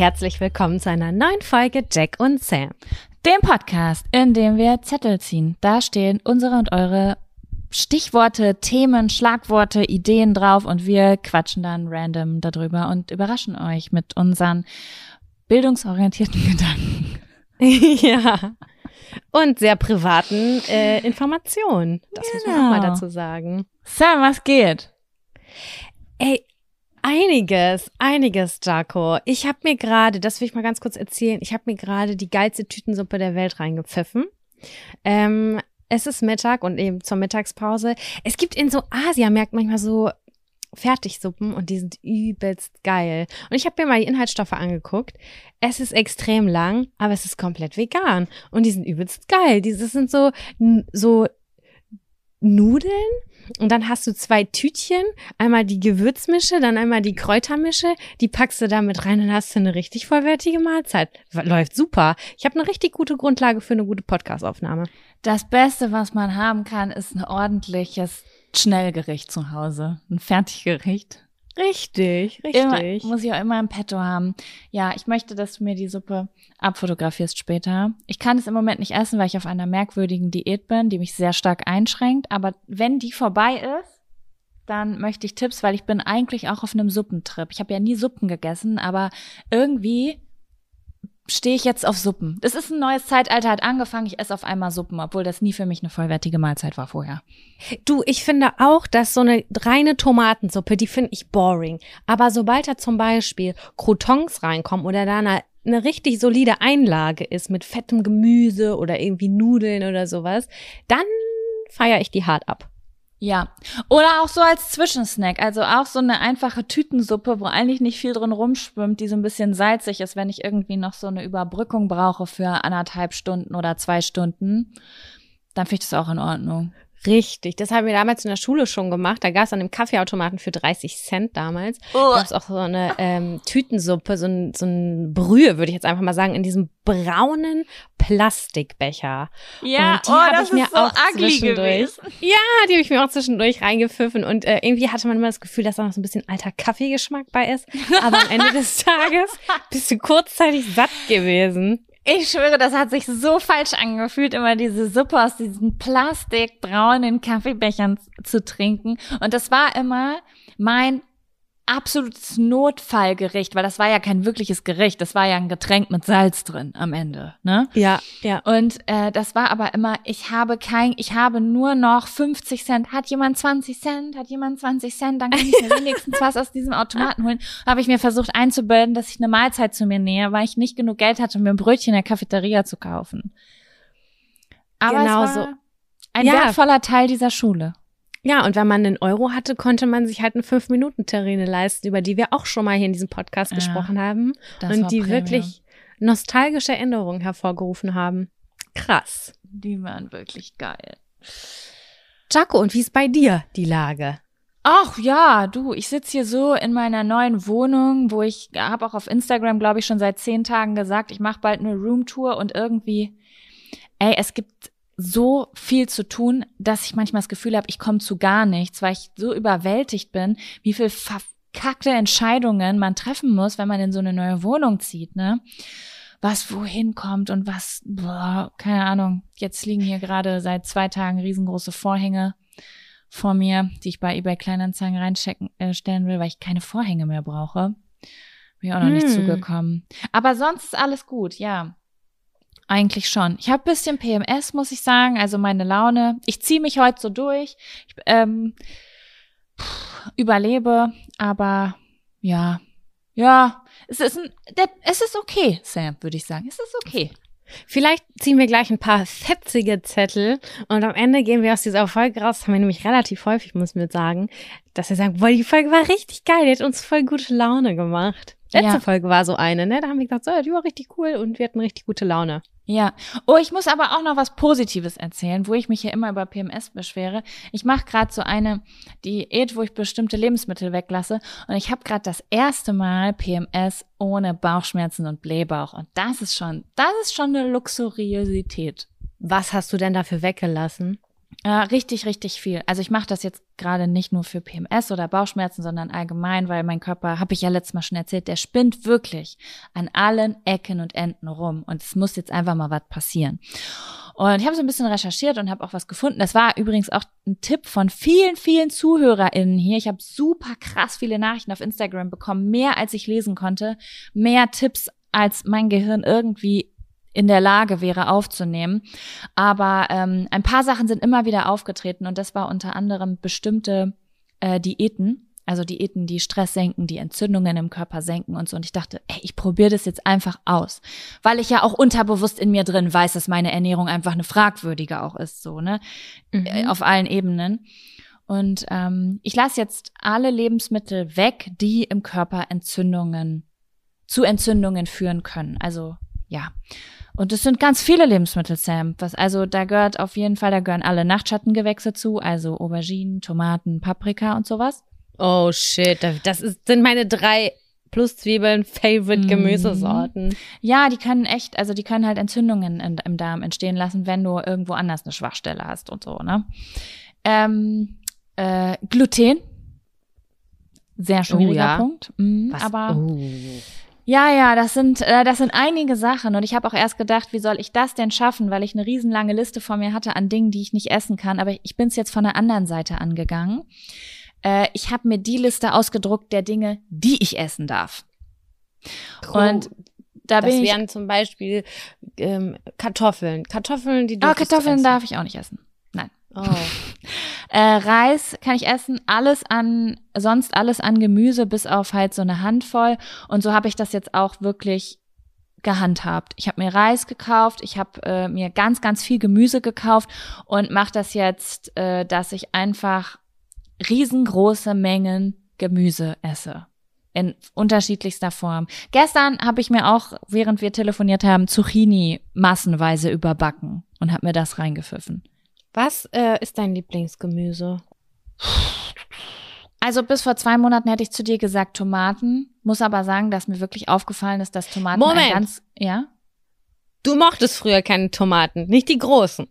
Herzlich willkommen zu einer neuen Folge Jack und Sam. Dem Podcast, in dem wir Zettel ziehen. Da stehen unsere und eure Stichworte, Themen, Schlagworte, Ideen drauf und wir quatschen dann random darüber und überraschen euch mit unseren bildungsorientierten Gedanken. ja. Und sehr privaten äh, Informationen. Das genau. muss man auch mal Genau. dazu sagen. Sam, was geht? Ey, einiges, einiges, Jaco. Ich habe mir gerade, das will ich mal ganz kurz erzählen, ich habe mir gerade die geilste Tütensuppe der Welt reingepfiffen. Ähm, es ist Mittag und eben zur Mittagspause. Es gibt in so Asiamärkten manchmal so Fertigsuppen und die sind übelst geil. Und ich habe mir mal die Inhaltsstoffe angeguckt. Es ist extrem lang, aber es ist komplett vegan und die sind übelst geil. Diese sind so so Nudeln und dann hast du zwei Tütchen, einmal die Gewürzmische, dann einmal die Kräutermische, die packst du da mit rein und hast du eine richtig vollwertige Mahlzeit. Läuft super. Ich habe eine richtig gute Grundlage für eine gute Podcastaufnahme. Das Beste, was man haben kann, ist ein ordentliches Schnellgericht zu Hause. Ein Fertiggericht. Richtig, Immer, richtig. muss ich auch immer im Petto haben. Ja, ich möchte, dass du mir die Suppe abfotografierst später. Ich kann es im Moment nicht essen, weil ich auf einer merkwürdigen Diät bin, die mich sehr stark einschränkt. Aber wenn die vorbei ist, dann möchte ich Tipps, weil ich bin eigentlich auch auf einem Suppentrip. Ich habe ja nie Suppen gegessen, aber irgendwie stehe ich jetzt auf Suppen. Das ist ein neues Zeitalter, hat angefangen, ich esse auf einmal Suppen, obwohl das nie für mich eine vollwertige Mahlzeit war vorher. Du, ich finde auch, dass so eine reine Tomatensuppe, die finde ich boring. Aber sobald da zum Beispiel Croutons reinkommen oder da eine, eine richtig solide Einlage ist mit fettem Gemüse oder irgendwie Nudeln oder sowas, dann feiere ich die hart ab. Ja. Oder auch so als Zwischensnack. Also auch so eine einfache Tütensuppe, wo eigentlich nicht viel drin rumschwimmt, die so ein bisschen salzig ist, wenn ich irgendwie noch so eine Überbrückung brauche für anderthalb Stunden oder zwei Stunden. Dann finde ich das auch in Ordnung. Richtig, das haben wir damals in der Schule schon gemacht. Da gab es an dem Kaffeeautomaten für 30 Cent damals. Oh. gab es auch so eine ähm, Tütensuppe, so ein, so ein Brühe, würde ich jetzt einfach mal sagen, in diesem braunen Plastikbecher. Ja, Und die oh, hab das ich mir so auch zwischendurch- gewesen. Ja, die habe ich mir auch zwischendurch reingepfiffen und äh, irgendwie hatte man immer das Gefühl, dass da noch so ein bisschen alter Kaffeegeschmack bei ist. Aber am Ende des Tages bist du kurzzeitig satt gewesen. Ich schwöre, das hat sich so falsch angefühlt, immer diese Suppe aus diesen plastikbraunen Kaffeebechern zu trinken. Und das war immer mein absolutes Notfallgericht, weil das war ja kein wirkliches Gericht, das war ja ein Getränk mit Salz drin am Ende, ne? Ja, ja. Und äh, das war aber immer, ich habe kein, ich habe nur noch 50 Cent. Hat jemand 20 Cent? Hat jemand 20 Cent? Dann kann ich mir wenigstens was aus diesem Automaten holen. Habe ich mir versucht einzubilden, dass ich eine Mahlzeit zu mir nähe, weil ich nicht genug Geld hatte, um mir ein Brötchen in der Cafeteria zu kaufen. Aber Genau es war so. ein Ja. wertvoller Teil dieser Schule. Ja, und wenn man einen Euro hatte, konnte man sich halt eine 5-Minuten-Terrine leisten, über die wir auch schon mal hier in diesem Podcast Ja, gesprochen haben. Und die Premium. wirklich nostalgische Erinnerungen hervorgerufen haben. Krass. die waren wirklich geil. Jaco, und wie ist bei dir die Lage? Ach ja, du, ich sitz hier so in meiner neuen Wohnung, wo ich habe auch auf Instagram, glaube ich, schon seit zehn Tagen gesagt, ich mache bald eine Roomtour und irgendwie, ey, es gibt so viel zu tun, dass ich manchmal das Gefühl habe, ich komme zu gar nichts, weil ich so überwältigt bin, wie viel verkackte Entscheidungen man treffen muss, wenn man in so eine neue Wohnung zieht, ne? Was wohin kommt und was, boah, keine Ahnung. Jetzt liegen hier gerade seit zwei Tagen riesengroße Vorhänge vor mir, die ich bei eBay Kleinanzeigen reinstellen äh, stellen will, weil ich keine Vorhänge mehr brauche. Bin ich auch noch nicht Hm. zugekommen. Aber sonst ist alles gut, ja. Eigentlich schon. Ich habe bisschen PMS, muss ich sagen. Also meine Laune. Ich ziehe mich heute so durch. Ich ähm, überlebe, aber ja, ja. Es ist ein, es ist okay, Sam, würde ich sagen. Es ist okay. Vielleicht ziehen wir gleich ein paar fetzige Zettel und am Ende gehen wir aus dieser Folge raus. Das haben wir nämlich relativ häufig, muss man sagen, dass wir sagen, boah, die Folge war richtig geil, die hat uns voll gute Laune gemacht. Letzte Ja. Folge war so eine, ne? Da haben wir gesagt, so, die war richtig cool und wir hatten richtig gute Laune. Ja. Oh, ich muss aber auch noch was Positives erzählen, wo ich mich ja immer über PMS beschwere. Ich mache gerade so eine Diät, wo ich bestimmte Lebensmittel weglasse und ich habe gerade das erste Mal PMS ohne Bauchschmerzen und Blähbauch und das ist schon, das ist schon eine Luxuriosität. Was hast du denn dafür weggelassen? Äh, richtig, richtig viel. Also ich mache das jetzt gerade nicht nur für PMS oder Bauchschmerzen, sondern allgemein, weil mein Körper, habe ich ja letztes Mal schon erzählt, der spinnt wirklich an allen Ecken und Enden rum. Und es muss jetzt einfach mal was passieren. Und ich habe so ein bisschen recherchiert und habe auch was gefunden. Das war übrigens auch ein Tipp von vielen, vielen ZuhörerInnen hier. Ich habe super krass viele Nachrichten auf Instagram bekommen, mehr als ich lesen konnte, mehr Tipps als mein Gehirn irgendwie in der Lage wäre aufzunehmen. Aber ähm, ein paar Sachen sind immer wieder aufgetreten und das war unter anderem bestimmte äh, Diäten. Also Diäten, die Stress senken, die Entzündungen im Körper senken und so. Und ich dachte, ey, ich probiere das jetzt einfach aus. Weil ich ja auch unterbewusst in mir drin weiß, dass meine Ernährung einfach eine fragwürdige auch ist, so, ne? Mhm. Äh, auf allen Ebenen. Und ähm, ich lasse jetzt alle Lebensmittel weg, die im Körper Entzündungen, zu Entzündungen führen können. Also, ja. Und es sind ganz viele Lebensmittel, Sam. Was, also da gehört auf jeden Fall, da gehören alle Nachtschattengewächse zu, also Auberginen, Tomaten, Paprika und sowas. Oh shit, das ist, sind meine drei plus Zwiebeln Favorite Gemüsesorten. Mhm. Ja, die können echt, also die können halt Entzündungen in, im Darm entstehen lassen, wenn du irgendwo anders eine Schwachstelle hast und so, ne? Ähm, äh, Gluten. Sehr schwieriger oh, ja. Punkt. Mhm, aber oh. Ja, ja, das sind, äh, das sind einige Sachen. Und ich habe auch erst gedacht, wie soll ich das denn schaffen, weil ich eine riesenlange Liste vor mir hatte an Dingen, die ich nicht essen kann. Aber ich bin es jetzt von der anderen Seite angegangen. Äh, ich habe mir die Liste ausgedruckt der Dinge, die ich essen darf. Cool. Und da das bin wären zum Beispiel ähm, Kartoffeln. Kartoffeln, die Ah, Kartoffeln darf ich auch nicht essen. Oh. äh, Reis kann ich essen, alles an, sonst alles an Gemüse, bis auf halt so eine Handvoll. Und so habe ich das jetzt auch wirklich gehandhabt. Ich habe mir Reis gekauft, ich habe äh, mir ganz, ganz viel Gemüse gekauft und mache das jetzt, äh, dass ich einfach riesengroße Mengen Gemüse esse. In unterschiedlichster Form. Gestern habe ich mir auch, während wir telefoniert haben, Zucchini massenweise überbacken und habe mir das reingepfiffen. Was äh, ist dein Lieblingsgemüse? Also bis vor zwei Monaten hätte ich zu dir gesagt Tomaten, muss aber sagen, dass mir wirklich aufgefallen ist, dass Tomaten Moment. ganz, ja? Du mochtest früher keine Tomaten, nicht die großen.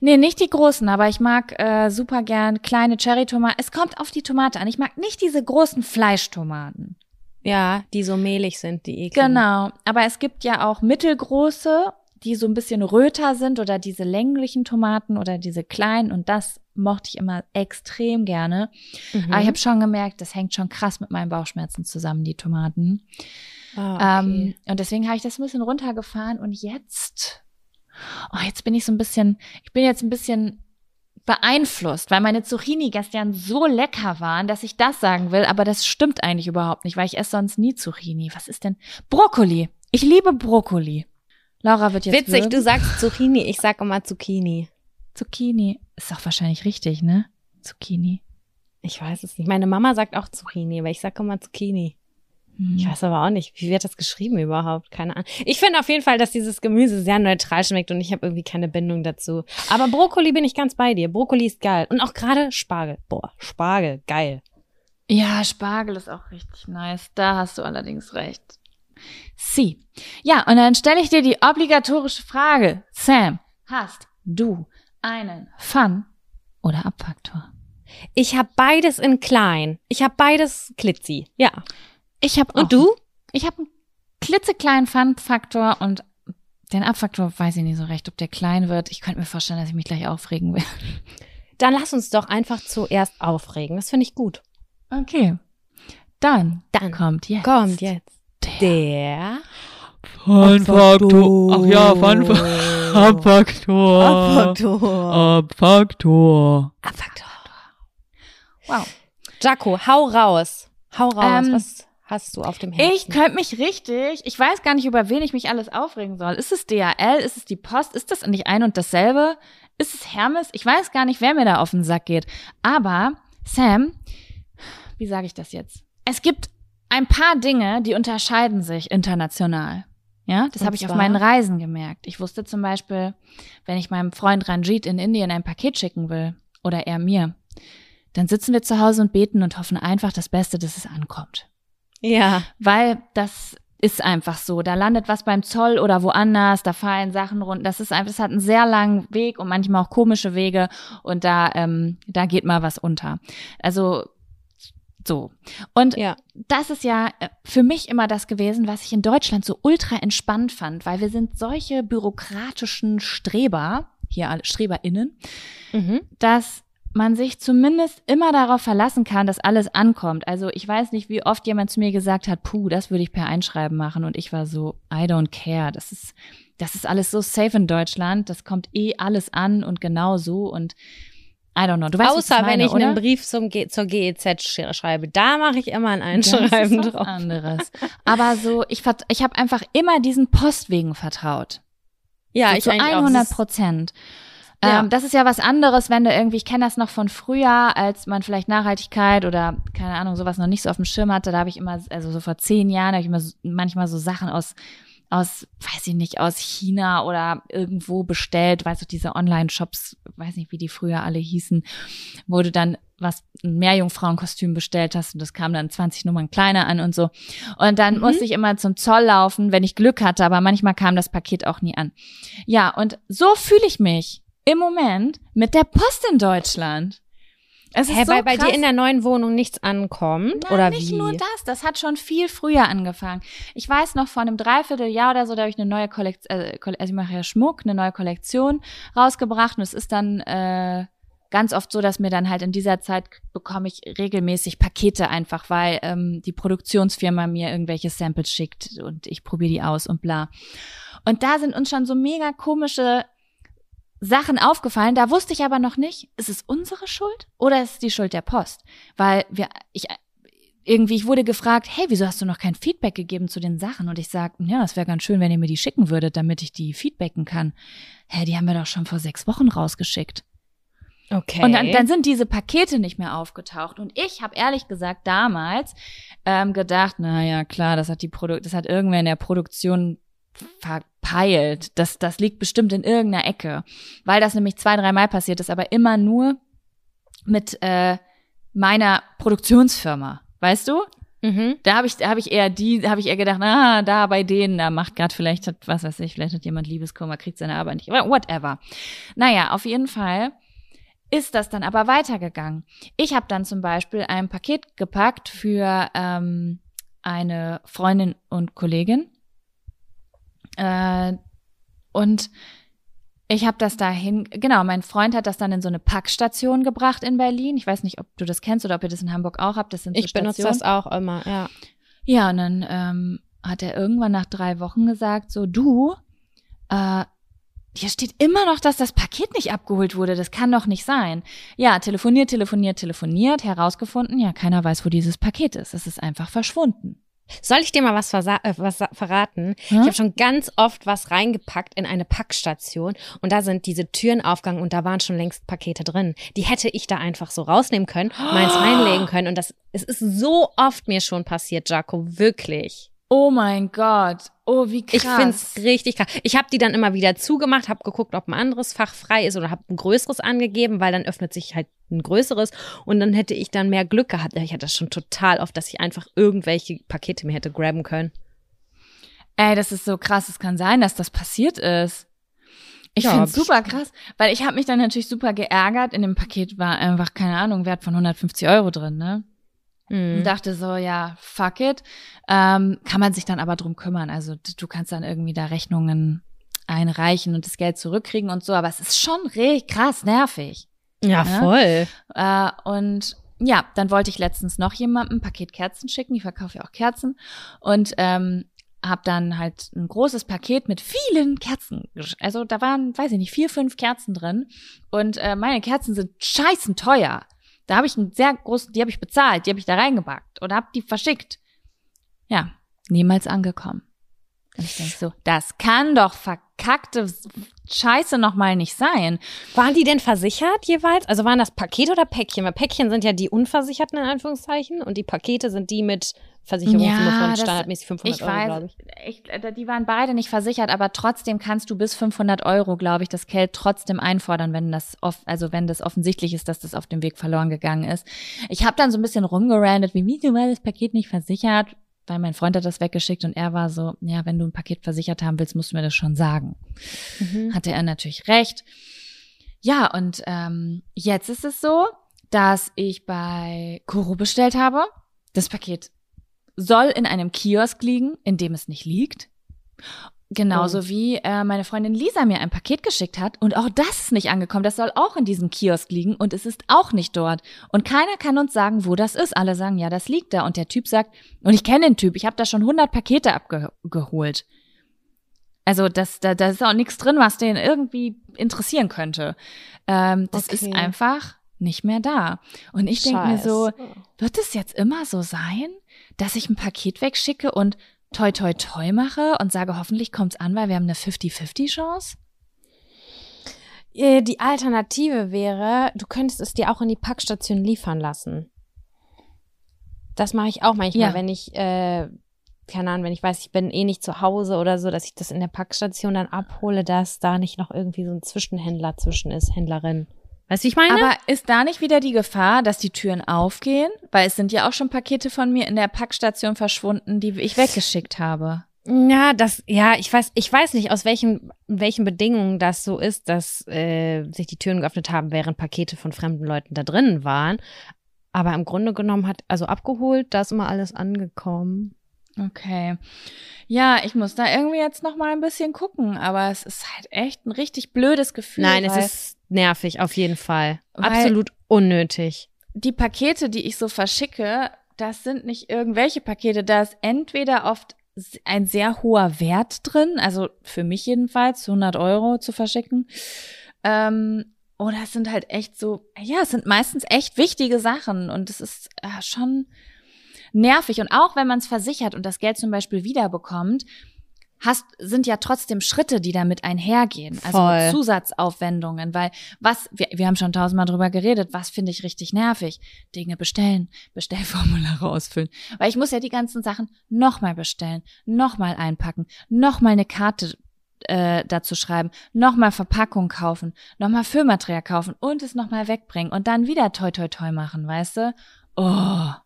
Nee, nicht die großen, aber ich mag äh, super gern kleine Cherry-Tomaten. Es kommt auf die Tomate an. Ich mag nicht diese großen Fleischtomaten. Ja, die so mehlig sind, die ekligen. Genau, aber es gibt ja auch mittelgroße die so ein bisschen röter sind oder diese länglichen Tomaten oder diese kleinen und das mochte ich immer extrem gerne. Mhm. Aber ich habe schon gemerkt, das hängt schon krass mit meinen Bauchschmerzen zusammen, die Tomaten. Oh, okay. ähm, und deswegen habe ich das ein bisschen runtergefahren und jetzt, oh, jetzt bin ich so ein bisschen, ich bin jetzt ein bisschen beeinflusst, weil meine Zucchini gestern so lecker waren, dass ich das sagen will, aber das stimmt eigentlich überhaupt nicht, weil ich esse sonst nie Zucchini. Was ist denn? Brokkoli. Ich liebe Brokkoli. Laura wird jetzt Witzig, würgen. du sagst Zucchini, ich sag immer Zucchini. Zucchini. Ist doch wahrscheinlich richtig, ne? Zucchini. Ich weiß es nicht. Meine Mama sagt auch Zucchini, aber ich sag immer Zucchini. Hm. Ich weiß aber auch nicht, wie wird das geschrieben überhaupt? Keine Ahnung. Ich finde auf jeden Fall, dass dieses Gemüse sehr neutral schmeckt und ich habe irgendwie keine Bindung dazu. Aber Brokkoli bin ich ganz bei dir. Brokkoli ist geil. Und auch gerade Spargel. Boah, Spargel, geil. Ja, Spargel ist auch richtig nice. Da hast du allerdings recht. Sie. Ja, und dann stelle ich dir die obligatorische Frage. Sam, hast du einen Fun- oder Abfaktor? Ich habe beides in klein. Ich habe beides klitzi. Ja. Ich habe Und du? Ich habe einen klitzekleinen Fun-Faktor und den Abfaktor weiß ich nicht so recht, ob der klein wird. Ich könnte mir vorstellen, dass ich mich gleich aufregen werde. Dann lass uns doch einfach zuerst aufregen. Das finde ich gut. Okay. Dann, Dann kommt jetzt. Kommt jetzt der Fun-Faktor. Ach ja, Fun-Faktor. Abfaktor. Abfaktor. Abfaktor. Wow. Jaco, hau raus. Hau raus. Ähm, Was hast du auf dem Herzen? Ich könnte mich richtig, ich weiß gar nicht, über wen ich mich alles aufregen soll. Ist es DHL? Ist es die Post? Ist das nicht ein und dasselbe? Ist es Hermes? Ich weiß gar nicht, wer mir da auf den Sack geht. Aber, Sam, wie sage ich das jetzt? Es gibt ein paar Dinge, die unterscheiden sich international. Ja, das habe ich auf meinen Reisen gemerkt. Ich wusste zum Beispiel, wenn ich meinem Freund Ranjit in Indien ein Paket schicken will, oder er mir, dann sitzen wir zu Hause und beten und hoffen einfach das Beste, dass es ankommt. Ja. Weil das ist einfach so. Da landet was beim Zoll oder woanders, da fallen Sachen rund. Das ist einfach, das hat einen sehr langen Weg und manchmal auch komische Wege und da, ähm, da geht mal was unter. Also so. Und Ja. das ist ja äh, für mich immer das gewesen, was ich in Deutschland so ultra entspannt fand, weil wir sind solche bürokratischen Streber, hier alle StreberInnen, Mhm. dass man sich zumindest immer darauf verlassen kann, dass alles ankommt. Also ich weiß nicht, wie oft jemand zu mir gesagt hat, puh, das würde ich per Einschreiben machen und ich war so, I don't care. Das ist, das ist alles so safe in Deutschland. Das kommt eh alles an und genau so und I don't know. Du weißt, was Außer meine, wenn ich oder? einen Brief zum G zur GEZ sch- schreibe, da mache ich immer ein Das ist Einschreiben was drauf. anderes. Aber so, ich, ich habe einfach immer diesen Postwegen vertraut. Ja, so ich zu eigentlich auch. 100 Das ist- Prozent. Ja. Ähm, das ist ja was anderes, wenn du irgendwie, ich kenne das noch von früher, als man vielleicht Nachhaltigkeit oder keine Ahnung, sowas noch nicht so auf dem Schirm hatte. Da habe ich immer, also so vor zehn Jahren, habe ich immer so, manchmal so Sachen aus, aus, weiß ich nicht, aus China oder irgendwo bestellt, weißt du, diese Online-Shops, weiß nicht, wie die früher alle hießen, wo du dann was, ein Meerjungfrauenkostüm bestellt hast und das kam dann 20 Nummern kleiner an und so. Und dann Mhm. musste ich immer zum Zoll laufen, wenn ich Glück hatte, aber manchmal kam das Paket auch nie an. Ja, und so fühle ich mich im Moment mit der Post in Deutschland. Es ist Hä, so weil bei krass. dir in der neuen Wohnung nichts ankommt? Nein, oder nicht wie? nur das, das hat schon viel früher angefangen. Ich weiß noch, vor einem Dreivierteljahr oder so, da habe ich eine neue Kollektion, äh, also ich mache ja Schmuck, eine neue Kollektion rausgebracht und es ist dann äh, ganz oft so, dass mir dann halt in dieser Zeit bekomme ich regelmäßig Pakete einfach, weil ähm, die Produktionsfirma mir irgendwelche Samples schickt und ich probiere die aus und bla. Und da sind uns schon so mega komische Sachen aufgefallen. Da wusste ich aber noch nicht, ist es unsere Schuld oder ist es die Schuld der Post? Weil wir, ich irgendwie, ich wurde gefragt, hey, wieso hast du noch kein Feedback gegeben zu den Sachen? Und ich sag, ja, es wäre ganz schön, wenn ihr mir die schicken würdet, damit ich die feedbacken kann. Hä, die haben wir doch schon vor sechs Wochen rausgeschickt. Okay. Und dann, dann sind diese Pakete nicht mehr aufgetaucht. Und ich habe ehrlich gesagt damals ähm, gedacht, na ja, klar, das hat die Produ das hat irgendwer in der Produktion verpeilt. Das, das liegt bestimmt in irgendeiner Ecke. Weil das nämlich zwei, dreimal passiert ist, aber immer nur mit äh, meiner Produktionsfirma. Weißt du? mhm. Da habe ich, da habe ich eher die, habe ich eher gedacht, ah, da bei denen, da macht gerade vielleicht hat, was weiß ich, vielleicht hat jemand Liebeskummer, kriegt seine Arbeit nicht, whatever. Naja, auf jeden Fall ist das dann aber weitergegangen. Ich habe dann zum Beispiel ein Paket gepackt für ähm, eine Freundin und Kollegin äh, und ich habe das dahin, genau, mein Freund hat das dann in so eine Packstation gebracht in Berlin. Ich weiß nicht, ob du das kennst oder ob ihr das in Hamburg auch habt. Das sind so Ich benutze Stationen. das auch immer, ja. Ja, und dann ähm, hat er irgendwann nach drei Wochen gesagt, so du, äh, hier steht immer noch, dass das Paket nicht abgeholt wurde. Das kann doch nicht sein. Ja, telefoniert, telefoniert, telefoniert, herausgefunden, ja, keiner weiß, wo dieses Paket ist. Es ist einfach verschwunden. Soll ich dir mal was, äh, was verraten? Hm? Ich habe schon ganz oft was reingepackt in eine Packstation und da sind diese Türen aufgegangen und da waren schon längst Pakete drin. Die hätte ich da einfach so rausnehmen können, meins reinlegen können und das es ist so oft mir schon passiert, Jaco, wirklich. Oh mein Gott. Oh, wie krass. Ich find's richtig krass. Ich habe die dann immer wieder zugemacht, habe geguckt, ob ein anderes Fach frei ist oder habe ein größeres angegeben, weil dann öffnet sich halt ein größeres und dann hätte ich dann mehr Glück gehabt. Ich hatte das schon total oft, dass ich einfach irgendwelche Pakete mir hätte graben können. Ey, das ist so krass. Es kann sein, dass das passiert ist. Ich Ja, find's super krass, weil ich habe mich dann natürlich super geärgert. In dem Paket war einfach, keine Ahnung, Wert von 150 Euro drin, ne? Mhm. Und dachte so, ja, fuck it. Ähm, kann man sich dann aber drum kümmern. Also du kannst dann irgendwie da Rechnungen einreichen und das Geld zurückkriegen und so, aber es ist schon richtig krass nervig. Ja, Ne? voll. Äh, und ja, dann wollte ich letztens noch jemandem ein Paket Kerzen schicken. Ich verkaufe ja auch Kerzen. Und ähm, habe dann halt ein großes Paket mit vielen Kerzen. Also da waren, weiß ich nicht, vier, fünf Kerzen drin. Und äh, meine Kerzen sind scheißen teuer. Da habe ich einen sehr großen, die habe ich bezahlt, die habe ich da reingepackt oder habe die verschickt. Ja, niemals angekommen. Und ich denke so, das kann doch verkackte Scheiße nochmal nicht sein. Waren die denn versichert jeweils? Also waren das Pakete oder Päckchen? Weil Päckchen sind ja die unversicherten in Anführungszeichen und die Pakete sind die mit Versicherungssumme Ja, von standardmäßig 500 Ich Euro, weiß, glaube ich. ich, äh, die waren beide nicht versichert, aber trotzdem kannst du bis 500 Euro, glaube ich, das Geld trotzdem einfordern, wenn das off, also wenn das offensichtlich ist, dass das auf dem Weg verloren gegangen ist. Ich habe dann so ein bisschen rumgerandet, wie wieso war das Paket nicht versichert? Weil mein Freund hat das weggeschickt und er war so, ja, wenn du ein Paket versichert haben willst, musst du mir das schon sagen. Mhm. Hatte er natürlich recht. Ja, und ähm, jetzt ist es so, dass ich bei Koro bestellt habe. Das Paket soll in einem Kiosk liegen, in dem es nicht liegt. Genauso oh. wie äh, meine Freundin Lisa mir ein Paket geschickt hat und auch das ist nicht angekommen. Das soll auch in diesem Kiosk liegen und es ist auch nicht dort. Und keiner kann uns sagen, wo das ist. Alle sagen, ja, das liegt da. Und der Typ sagt, und ich kenne den Typ, ich habe da schon 100 Pakete abgeholt. Also das, da, da ist auch nichts drin, was den irgendwie interessieren könnte. Ähm, das okay. ist einfach nicht mehr da. Und ich denke mir so, wird es jetzt immer so sein, dass ich ein Paket wegschicke und toi toi toi mache und sage, hoffentlich kommt's an, weil wir haben eine 50-50 Chance? Äh, die Alternative wäre, du könntest es dir auch in die Packstation liefern lassen. Das mache ich auch manchmal, ja. wenn ich äh, keine Ahnung, wenn ich weiß, ich bin eh nicht zu Hause oder so, dass ich das in der Packstation dann abhole, dass da nicht noch irgendwie so ein Zwischenhändler zwischen ist, Händlerin. Weißt du, ich meine? Aber ist da nicht wieder die Gefahr, dass die Türen aufgehen? Weil es sind ja auch schon Pakete von mir in der Packstation verschwunden, die ich weggeschickt habe. Ja, das, ja, ich weiß, ich weiß nicht, aus welchen, welchen Bedingungen das so ist, dass äh, sich die Türen geöffnet haben, während Pakete von fremden Leuten da drinnen waren. Aber im Grunde genommen hat, also abgeholt, da ist immer alles angekommen. Okay. Ja, ich muss da irgendwie jetzt noch mal ein bisschen gucken, aber es ist halt echt ein richtig blödes Gefühl. Nein, es ist nervig auf jeden Fall. Absolut unnötig. Die Pakete, die ich so verschicke, das sind nicht irgendwelche Pakete, da ist entweder oft ein sehr hoher Wert drin, also für mich jedenfalls 100 Euro zu verschicken. Ähm, oder es sind halt echt so, ja, es sind meistens echt wichtige Sachen und es ist äh, schon nervig. Und auch wenn man es versichert und das Geld zum Beispiel wiederbekommt, hast, sind ja trotzdem Schritte, die damit einhergehen. Also Voll. Also Zusatzaufwendungen, weil was, wir, wir haben schon tausendmal drüber geredet, was finde ich richtig nervig? Dinge bestellen, Bestellformulare ausfüllen. Weil ich muss ja die ganzen Sachen nochmal bestellen, nochmal einpacken, nochmal eine Karte äh, dazu schreiben, nochmal Verpackung kaufen, nochmal Füllmaterial kaufen und es nochmal wegbringen und dann wieder toi toi toi machen, weißt du? Oh.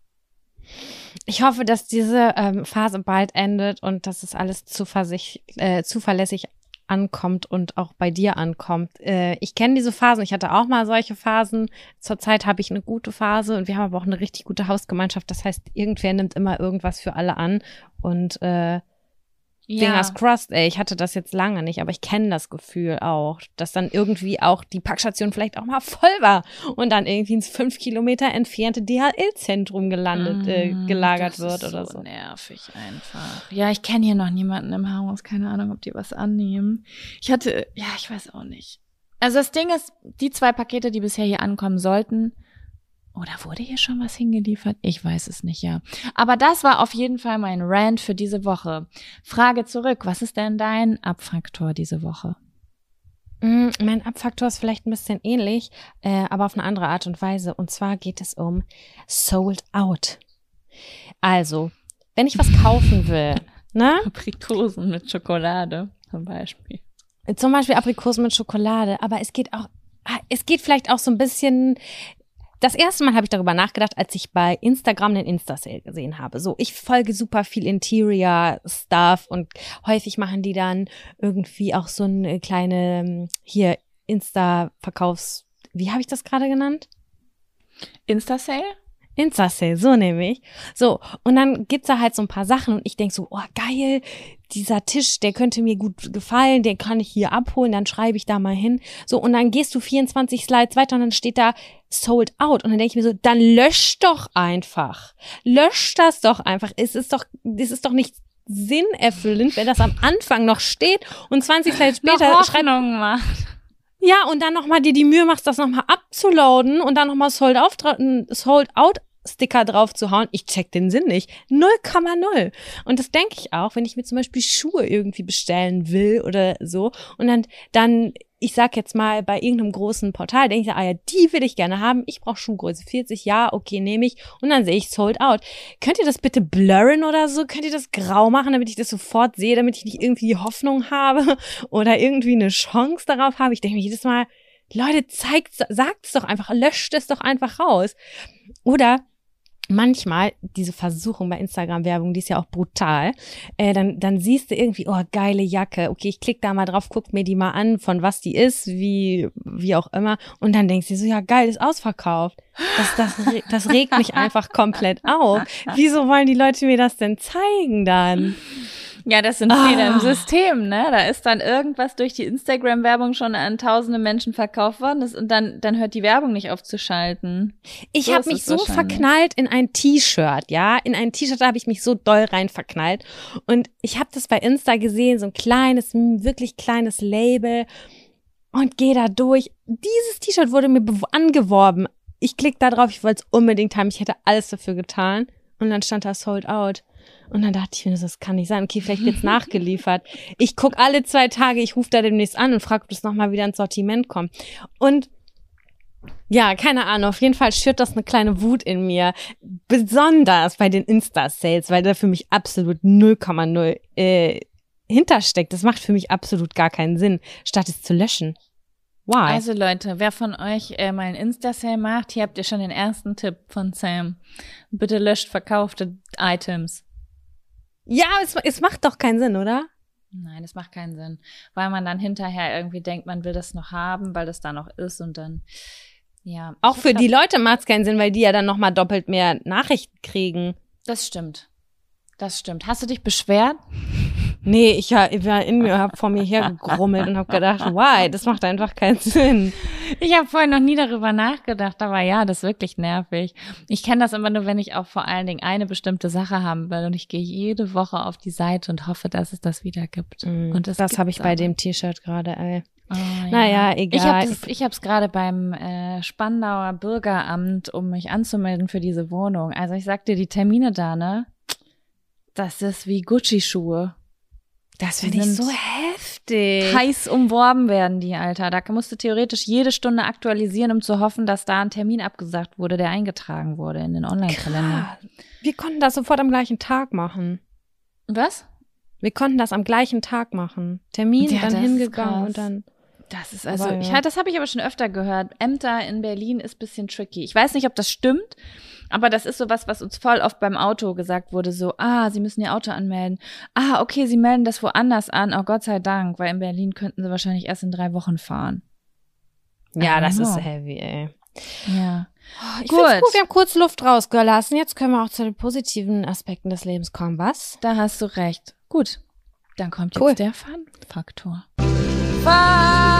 Ich hoffe, dass diese ähm, Phase bald endet und dass es alles äh, zuverlässig ankommt und auch bei dir ankommt. Äh, ich kenne diese Phasen, ich hatte auch mal solche Phasen. Zurzeit habe ich eine gute Phase und wir haben aber auch eine richtig gute Hausgemeinschaft. Das heißt, irgendwer nimmt immer irgendwas für alle an und äh, ja. Fingers crossed, ey, ich hatte das jetzt lange nicht, aber ich kenne das Gefühl auch, dass dann irgendwie auch die Packstation vielleicht auch mal voll war und dann irgendwie ins fünf Kilometer entfernte DHL-Zentrum gelandet, mm, äh, gelagert wird oder so. so. nervig einfach. Ja, ich kenne hier noch niemanden im Haus, keine Ahnung, ob die was annehmen. Ich hatte, ja, ich weiß auch nicht. Also das Ding ist, die zwei Pakete, die bisher hier ankommen sollten, oder wurde hier schon was hingeliefert? Ich weiß es nicht, ja. Aber das war auf jeden Fall mein Rant für diese Woche. Frage zurück, was ist denn dein Abfaktor diese Woche? Mm, mein Abfaktor ist vielleicht ein bisschen ähnlich, äh, aber auf eine andere Art und Weise. Und zwar geht es um Sold Out. Also, wenn ich was kaufen will, ne? Aprikosen mit Schokolade zum Beispiel. Zum Beispiel Aprikosen mit Schokolade, aber es geht auch ah, es geht vielleicht auch so ein bisschen das erste Mal habe ich darüber nachgedacht, als ich bei Instagram den Insta-Sale gesehen habe. So, ich folge super viel Interior-Stuff und häufig machen die dann irgendwie auch so eine kleine, ähm, hier, Insta-Verkaufs, wie habe ich das gerade genannt? Insta-Sale? Insta-Sale, so nehme ich. So, und dann gibt's da halt so ein paar Sachen und ich denk so, oh geil, dieser Tisch, der könnte mir gut gefallen, den kann ich hier abholen, dann schreibe ich da mal hin. So, und dann gehst du 24 Slides weiter und dann steht da sold out. Und dann denke ich mir so, dann lösch doch einfach. Lösch das doch einfach. Es ist doch, es ist doch nicht sinnerfüllend, wenn das am Anfang noch steht und 20 Slides später schreibt. macht. Ja, und dann nochmal dir die Mühe machst, das nochmal abzuladen und dann nochmal sold, sold out Sticker drauf zu hauen, ich check den Sinn nicht. 0,0. Und das denke ich auch, wenn ich mir zum Beispiel Schuhe irgendwie bestellen will oder so und dann, dann ich sag jetzt mal, bei irgendeinem großen Portal denke ich, ah ja, die will ich gerne haben. Ich brauche Schuhgröße 40, ja, okay, nehme ich. Und dann sehe ich sold out. Könnt ihr das bitte blurren oder so? Könnt ihr das grau machen, damit ich das sofort sehe, damit ich nicht irgendwie Hoffnung habe oder irgendwie eine Chance darauf habe? Ich denke mir jedes Mal, Leute, zeigt, sagt es doch einfach, löscht es doch einfach raus. Oder manchmal diese Versuchung bei Instagram-Werbung, die ist ja auch brutal, äh, dann, dann siehst du irgendwie, oh, geile Jacke, okay, ich klicke da mal drauf, guck mir die mal an, von was die ist, wie, wie auch immer, und dann denkst du so, ja, geil, ist ausverkauft. Das, das, das regt mich einfach komplett auf. Wieso wollen die Leute mir das denn zeigen dann? Ja, das sind Fehler im ah. System, ne? Da ist dann irgendwas durch die Instagram-Werbung schon an tausende Menschen verkauft worden das, und dann, dann hört die Werbung nicht auf zu schalten. Ich so habe mich so verknallt in ein T-Shirt, ja? In ein T-Shirt habe ich mich so doll rein verknallt. Und ich habe das bei Insta gesehen, so ein kleines, wirklich kleines Label und gehe da durch. Dieses T-Shirt wurde mir angeworben. Ich klicke da drauf, ich wollte es unbedingt haben, ich hätte alles dafür getan. Und dann stand da sold out. Und dann dachte ich mir, das kann nicht sein. Okay, vielleicht wird's nachgeliefert. Ich guck alle zwei Tage, ich rufe da demnächst an und frage, ob das nochmal wieder ins Sortiment kommt. Und ja, keine Ahnung. Auf jeden Fall schürt das eine kleine Wut in mir. Besonders bei den Insta-Sales, weil da für mich absolut 0,0 äh, hintersteckt. Das macht für mich absolut gar keinen Sinn, statt es zu löschen. Why? Also Leute, wer von euch äh, mal ein Insta-Sale macht, hier habt ihr schon den ersten Tipp von Sam. Bitte löscht verkaufte Items. Ja, es, es macht doch keinen Sinn, oder? Nein, es macht keinen Sinn, weil man dann hinterher irgendwie denkt, man will das noch haben, weil das da noch ist und dann ja. Auch für die Leute macht es keinen Sinn, weil die ja dann noch mal doppelt mehr Nachrichten kriegen. Das stimmt. Das stimmt. Hast du dich beschwert? Nee, ich, war in mir, hab vor mir hergegrummelt und hab gedacht, why, das macht einfach keinen Sinn. Ich habe vorhin noch nie darüber nachgedacht, aber ja, das ist wirklich nervig. Ich kenne das immer nur, wenn ich auch vor allen Dingen eine bestimmte Sache haben will und ich gehe jede Woche auf die Seite und hoffe, dass es das wieder gibt. Mm, und das, das habe ich bei dem T-Shirt gerade, ey. Oh, ja. Naja, egal. Ich habe es gerade beim äh, Spandauer Bürgeramt, um mich anzumelden für diese Wohnung. Also ich sag dir, die Termine da, ne? Das ist wie Gucci-Schuhe. Das finde ich so heftig. Heiß umworben werden die, Alter. Da musst du theoretisch jede Stunde aktualisieren, um zu hoffen, dass da ein Termin abgesagt wurde, der eingetragen wurde in den Online-Kalender. Wir konnten das sofort am gleichen Tag machen. Was? Wir konnten das am gleichen Tag machen. Termin, ja, dann hingegangen und dann. Das ist also, aber, ja. ich, das habe ich aber schon öfter gehört. Ämter in Berlin ist bisschen tricky. Ich weiß nicht, ob das stimmt, aber das ist so was, was uns voll oft beim Auto gesagt wurde. So, ah, Sie müssen Ihr Auto anmelden. Ah, okay, Sie melden das woanders an. Oh, Gott sei Dank, weil in Berlin könnten Sie wahrscheinlich erst in drei Wochen fahren. Ja, das ist heavy, ey. Ja. Oh, ich gut. gut, wir haben kurz Luft rausgelassen. Jetzt können wir auch zu den positiven Aspekten des Lebens kommen, was? Da hast du recht. Gut. Dann kommt cool. jetzt der Fun-Faktor. Fun!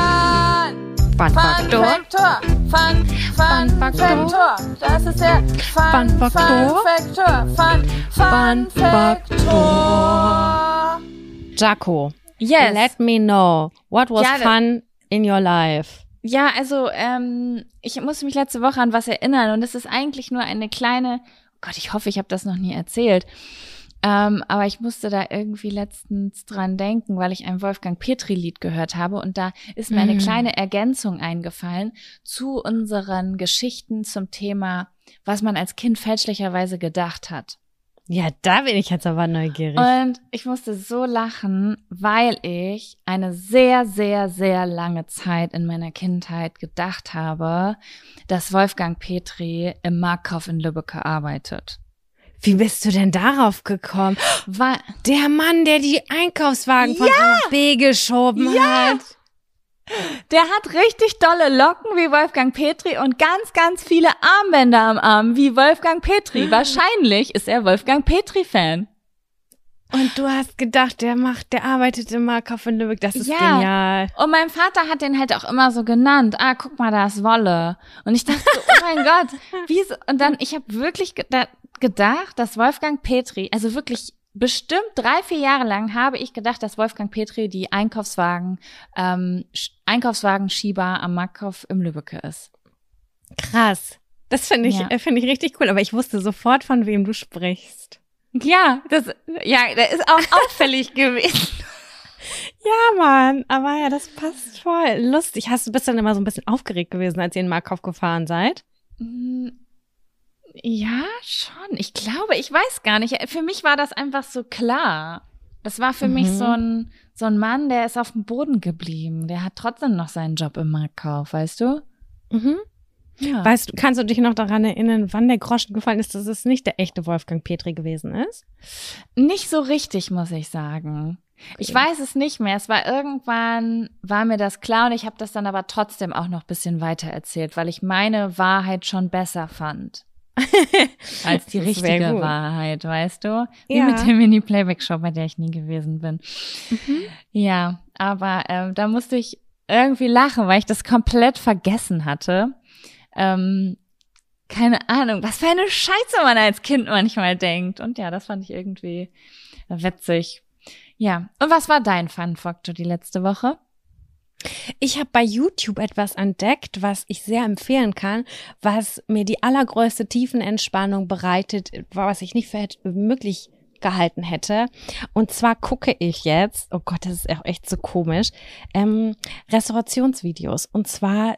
Fun-Faktor. Fun, Fun, Faktor. Das ist der Fun, Fun Faktor. Fun, Fun, Faktor. Jaco. Yes. Let me know. What was ja, fun in your life? Ja, also ähm, ich musste mich letzte Woche an was erinnern und es ist eigentlich nur eine kleine. Oh Gott, ich hoffe, ich habe das noch nie erzählt. Ähm, aber ich musste da irgendwie letztens dran denken, weil ich ein Wolfgang Petri-Lied gehört habe und da ist mir eine mhm. kleine Ergänzung eingefallen zu unseren Geschichten zum Thema, was man als Kind fälschlicherweise gedacht hat. Ja, da bin ich jetzt aber neugierig. Und ich musste so lachen, weil ich eine sehr, sehr, sehr lange Zeit in meiner Kindheit gedacht habe, dass Wolfgang Petri im Marktkauf in Lübeck arbeitet. Wie bist du denn darauf gekommen? War der Mann, der die Einkaufswagen von ja! B geschoben ja! hat. Der hat richtig dolle Locken wie Wolfgang Petri und ganz, ganz viele Armbänder am Arm wie Wolfgang Petri. Wahrscheinlich ist er Wolfgang Petri-Fan. Und du hast gedacht, der macht, der arbeitet im Markov in Lübeck, das ist ja. genial. Und mein Vater hat den halt auch immer so genannt. Ah, guck mal, da ist Wolle. Und ich dachte so, oh mein Gott, wie so, und dann, ich habe wirklich gedacht, gedacht, dass Wolfgang Petri, also wirklich bestimmt drei, vier Jahre lang habe ich gedacht, dass Wolfgang Petri die Einkaufswagen, ähm, Einkaufswagenschieber am Marktkauf im Lübbecke ist. Krass. Das finde ich, ja. finde ich richtig cool, aber ich wusste sofort, von wem du sprichst. Ja, das, ja, der ist auch auffällig gewesen. Ja, Mann, aber ja, das passt voll. Lustig. Hast du bist dann immer so ein bisschen aufgeregt gewesen, als ihr in Marktkauf gefahren seid? Ja, schon. Ich glaube, ich weiß gar nicht. Für mich war das einfach so klar. Das war für mhm. mich so ein, so ein Mann, der ist auf dem Boden geblieben. Der hat trotzdem noch seinen Job im Marktkauf, weißt du? Mhm. Ja. Weißt du, kannst du dich noch daran erinnern, wann der Groschen gefallen ist, dass es nicht der echte Wolfgang Petri gewesen ist? Nicht so richtig, muss ich sagen. Ich weiß es nicht mehr. Es war irgendwann, war mir das klar und ich habe das dann aber trotzdem auch noch bisschen weiter erzählt, weil ich meine Wahrheit schon besser fand. als die richtige. Wahrheit, weißt du? Wie Ja. mit der Mini-Playback-Show, bei der ich nie gewesen bin. Mhm. Ja, aber ähm, da musste ich irgendwie lachen, weil ich das komplett vergessen hatte. Ähm, keine Ahnung, was für eine Scheiße man als Kind manchmal denkt. Und ja, das fand ich irgendwie witzig. Ja, und was war dein Fun Factor die letzte Woche? Ich habe bei YouTube etwas entdeckt, was ich sehr empfehlen kann, was mir die allergrößte Tiefenentspannung bereitet, was ich nicht für möglich gehalten hätte. Und zwar gucke ich jetzt, oh Gott, das ist auch echt so komisch, ähm, Restaurationsvideos. Und zwar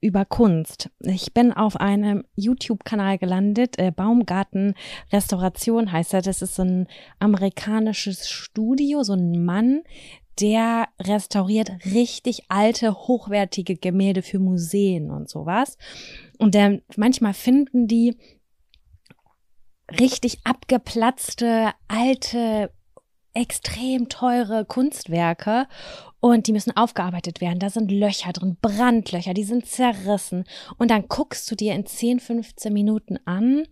über Kunst. Ich bin auf einem YouTube-Kanal gelandet, äh, Baumgarten Restauration heißt er. Das ist so ein amerikanisches Studio, so ein Mann, der restauriert richtig alte, hochwertige Gemälde für Museen und sowas. Und der, manchmal finden die richtig abgeplatzte, alte, extrem teure Kunstwerke und die müssen aufgearbeitet werden. Da sind Löcher drin, Brandlöcher, die sind zerrissen. Und dann guckst du dir in 10, 15 Minuten an,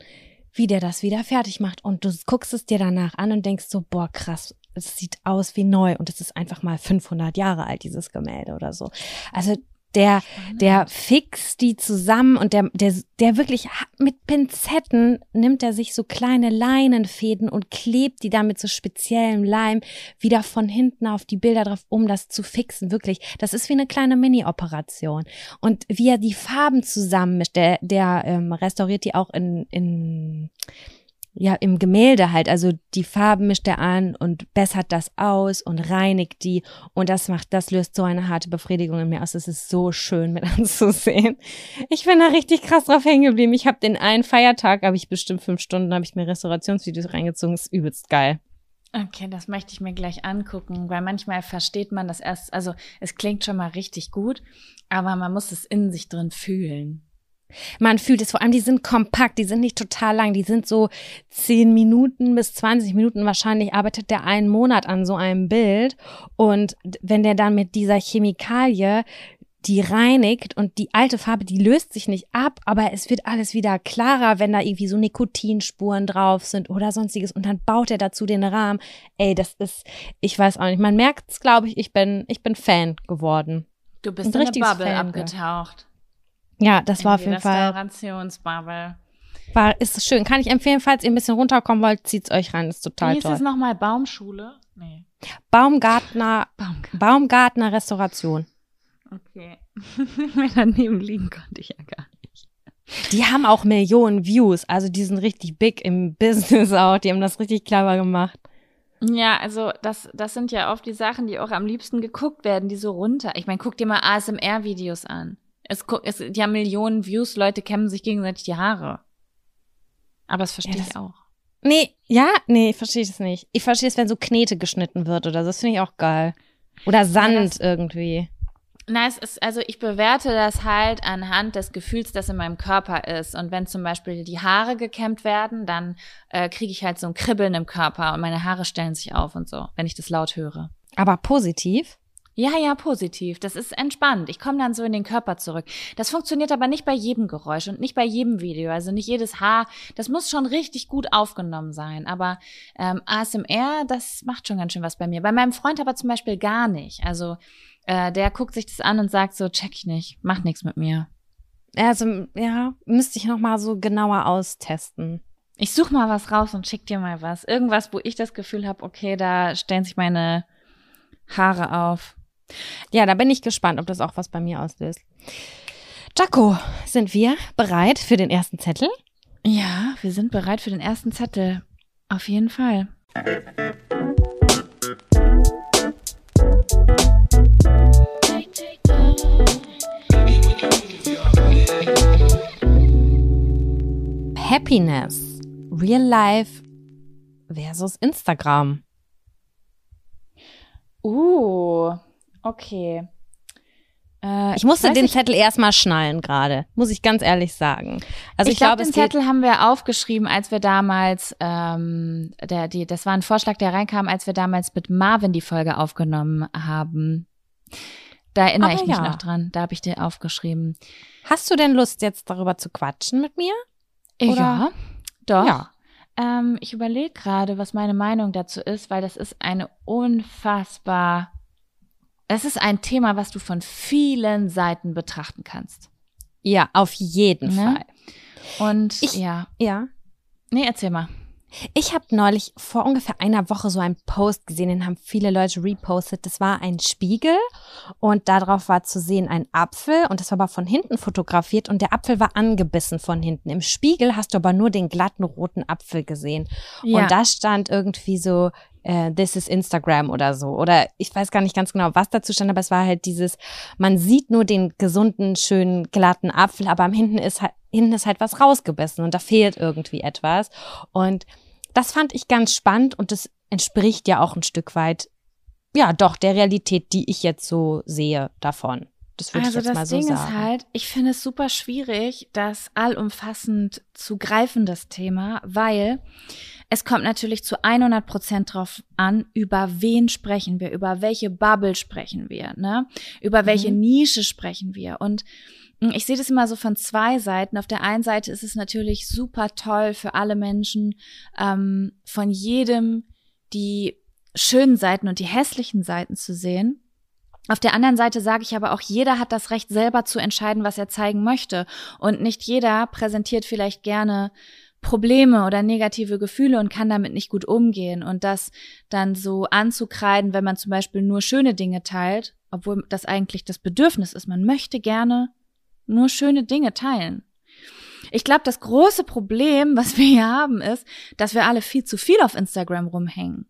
wie der das wieder fertig macht. Und du guckst es dir danach an und denkst so, boah, krass, es sieht aus wie neu und es ist einfach mal 500 Jahre alt, dieses Gemälde oder so. Also der, der fixt die zusammen und der, der, der wirklich mit Pinzetten nimmt er sich so kleine Leinenfäden und klebt die dann mit so speziellem Leim wieder von hinten auf die Bilder drauf, um das zu fixen. Wirklich, das ist wie eine kleine Mini-Operation. Und wie er die Farben zusammenmischt, der, der ähm, restauriert die auch in, in ja, im Gemälde halt, also die Farben mischt er an und bessert das aus und reinigt die und das macht, das löst so eine harte Befriedigung in mir aus. Es ist so schön mit anzusehen. Ich bin da richtig krass drauf hängen geblieben. Ich habe den einen Feiertag, habe ich bestimmt fünf Stunden, habe ich mir Restaurationsvideos reingezogen. ist übelst geil. Okay, das möchte ich mir gleich angucken, weil manchmal versteht man das erst, also es klingt schon mal richtig gut, aber man muss es in sich drin fühlen. Man fühlt es, vor allem die sind kompakt, die sind nicht total lang, die sind so zehn Minuten bis 20 Minuten. Wahrscheinlich arbeitet der einen Monat an so einem Bild und wenn der dann mit dieser Chemikalie die reinigt und die alte Farbe, die löst sich nicht ab, aber es wird alles wieder klarer, wenn da irgendwie so Nikotinspuren drauf sind oder sonstiges und dann baut er dazu den Rahmen. Ey, das ist, ich weiß auch nicht, man merkt es, glaube ich, ich bin, ich bin Fan geworden. Du bist in eine Bubble Fan, abgetaucht. Ja, das war auf jeden Fall Restaurationsbubble. War, ist schön. Kann ich empfehlen, falls ihr ein bisschen runterkommen wollt, zieht's euch rein. Ist total Wie toll. es nochmal? Baumschule? Nee. Baumgartner, Baumgarten. Baumgartner Restauration. Okay. Mir daneben liegen konnte ich ja gar nicht. Die haben auch Millionen Views. Also die sind richtig big im Business auch. Die haben das richtig clever gemacht. Ja, also das, das sind ja oft die Sachen, die auch am liebsten geguckt werden, die so runter. Ich meine, guck dir mal ASMR-Videos an. Es, es, die haben Millionen Views, Leute kämmen sich gegenseitig die Haare. Aber das verstehe Ja, ich das- auch. Nee, ja, nee, ich verstehe das nicht. Ich verstehe es, wenn so Knete geschnitten wird oder so. Das finde ich auch geil. Oder Sand Ja, das- irgendwie. Na, es ist, also ich bewerte das halt anhand des Gefühls, das in meinem Körper ist. Und wenn zum Beispiel die Haare gekämmt werden, dann äh, kriege ich halt so ein Kribbeln im Körper und meine Haare stellen sich auf und so, wenn ich das laut höre. Aber positiv. Ja, ja, positiv. Das ist entspannt. Ich komme dann so in den Körper zurück. Das funktioniert aber nicht bei jedem Geräusch und nicht bei jedem Video. Also nicht jedes Haar. Das muss schon richtig gut aufgenommen sein. Aber ähm, ASMR, das macht schon ganz schön was bei mir. Bei meinem Freund aber zum Beispiel gar nicht. Also äh, der guckt sich das an und sagt so, check ich nicht, macht nichts mit mir. Also, ja, müsste ich noch mal so genauer austesten. Ich such mal was raus und schick dir mal was. Irgendwas, wo ich das Gefühl habe, okay, da stellen sich meine Haare auf. Ja, da bin ich gespannt, ob das auch was bei mir auslöst. Jaco, sind wir bereit für den ersten Zettel? Ja, wir sind bereit für den ersten Zettel. Auf jeden Fall. Happiness, Real Life versus Instagram. Uh, okay. Äh, ich musste ich den nicht. Zettel erstmal schnallen gerade, muss ich ganz ehrlich sagen. Also ich, ich glaube, glaub, den Zettel haben wir aufgeschrieben, als wir damals, ähm, der, die, das war ein Vorschlag, der reinkam, als wir damals mit Marvin die Folge aufgenommen haben. Da erinnere Aber ich mich ja. noch dran. Da habe ich dir aufgeschrieben. Hast du denn Lust, jetzt darüber zu quatschen mit mir? Oder? Ja, doch. Ja. Ähm, ich überlege gerade, was meine Meinung dazu ist, weil das ist eine unfassbar es ist ein Thema, was du von vielen Seiten betrachten kannst. Ja, auf jeden ne? Fall. Und ich, ja. Ja. Nee, erzähl mal. Ich habe neulich vor ungefähr einer Woche so einen Post gesehen, den haben viele Leute repostet. Das war ein Spiegel und darauf war zu sehen ein Apfel und das war aber von hinten fotografiert und der Apfel war angebissen von hinten. Im Spiegel hast du aber nur den glatten roten Apfel gesehen. Ja. Und da stand irgendwie so, äh, This is Instagram oder so. Oder ich weiß gar nicht ganz genau, was dazu stand, aber es war halt dieses, man sieht nur den gesunden, schönen, glatten Apfel, aber am hinten ist halt, hinten ist halt was rausgebissen und da fehlt irgendwie etwas. Und das fand ich ganz spannend und das entspricht ja auch ein Stück weit, ja, doch der Realität, die ich jetzt so sehe davon. Das würde also ich jetzt mal so Ding sagen. Also das Ding ist halt, ich finde es super schwierig, das allumfassend zu greifen, das Thema, weil es kommt natürlich zu 100 Prozent drauf an, über wen sprechen wir, über welche Bubble sprechen wir, ne? Über welche mhm. Nische sprechen wir. Und ich sehe das immer so von zwei Seiten. Auf der einen Seite ist es natürlich super toll für alle Menschen, ähm, von jedem die schönen Seiten und die hässlichen Seiten zu sehen. Auf der anderen Seite sage ich aber auch, jeder hat das Recht, selber zu entscheiden, was er zeigen möchte. Und nicht jeder präsentiert vielleicht gerne Probleme oder negative Gefühle und kann damit nicht gut umgehen und das dann so anzukreiden, wenn man zum Beispiel nur schöne Dinge teilt, obwohl das eigentlich das Bedürfnis ist. Man möchte gerne nur schöne Dinge teilen. Ich glaube, das große Problem, was wir hier haben, ist, dass wir alle viel zu viel auf Instagram rumhängen.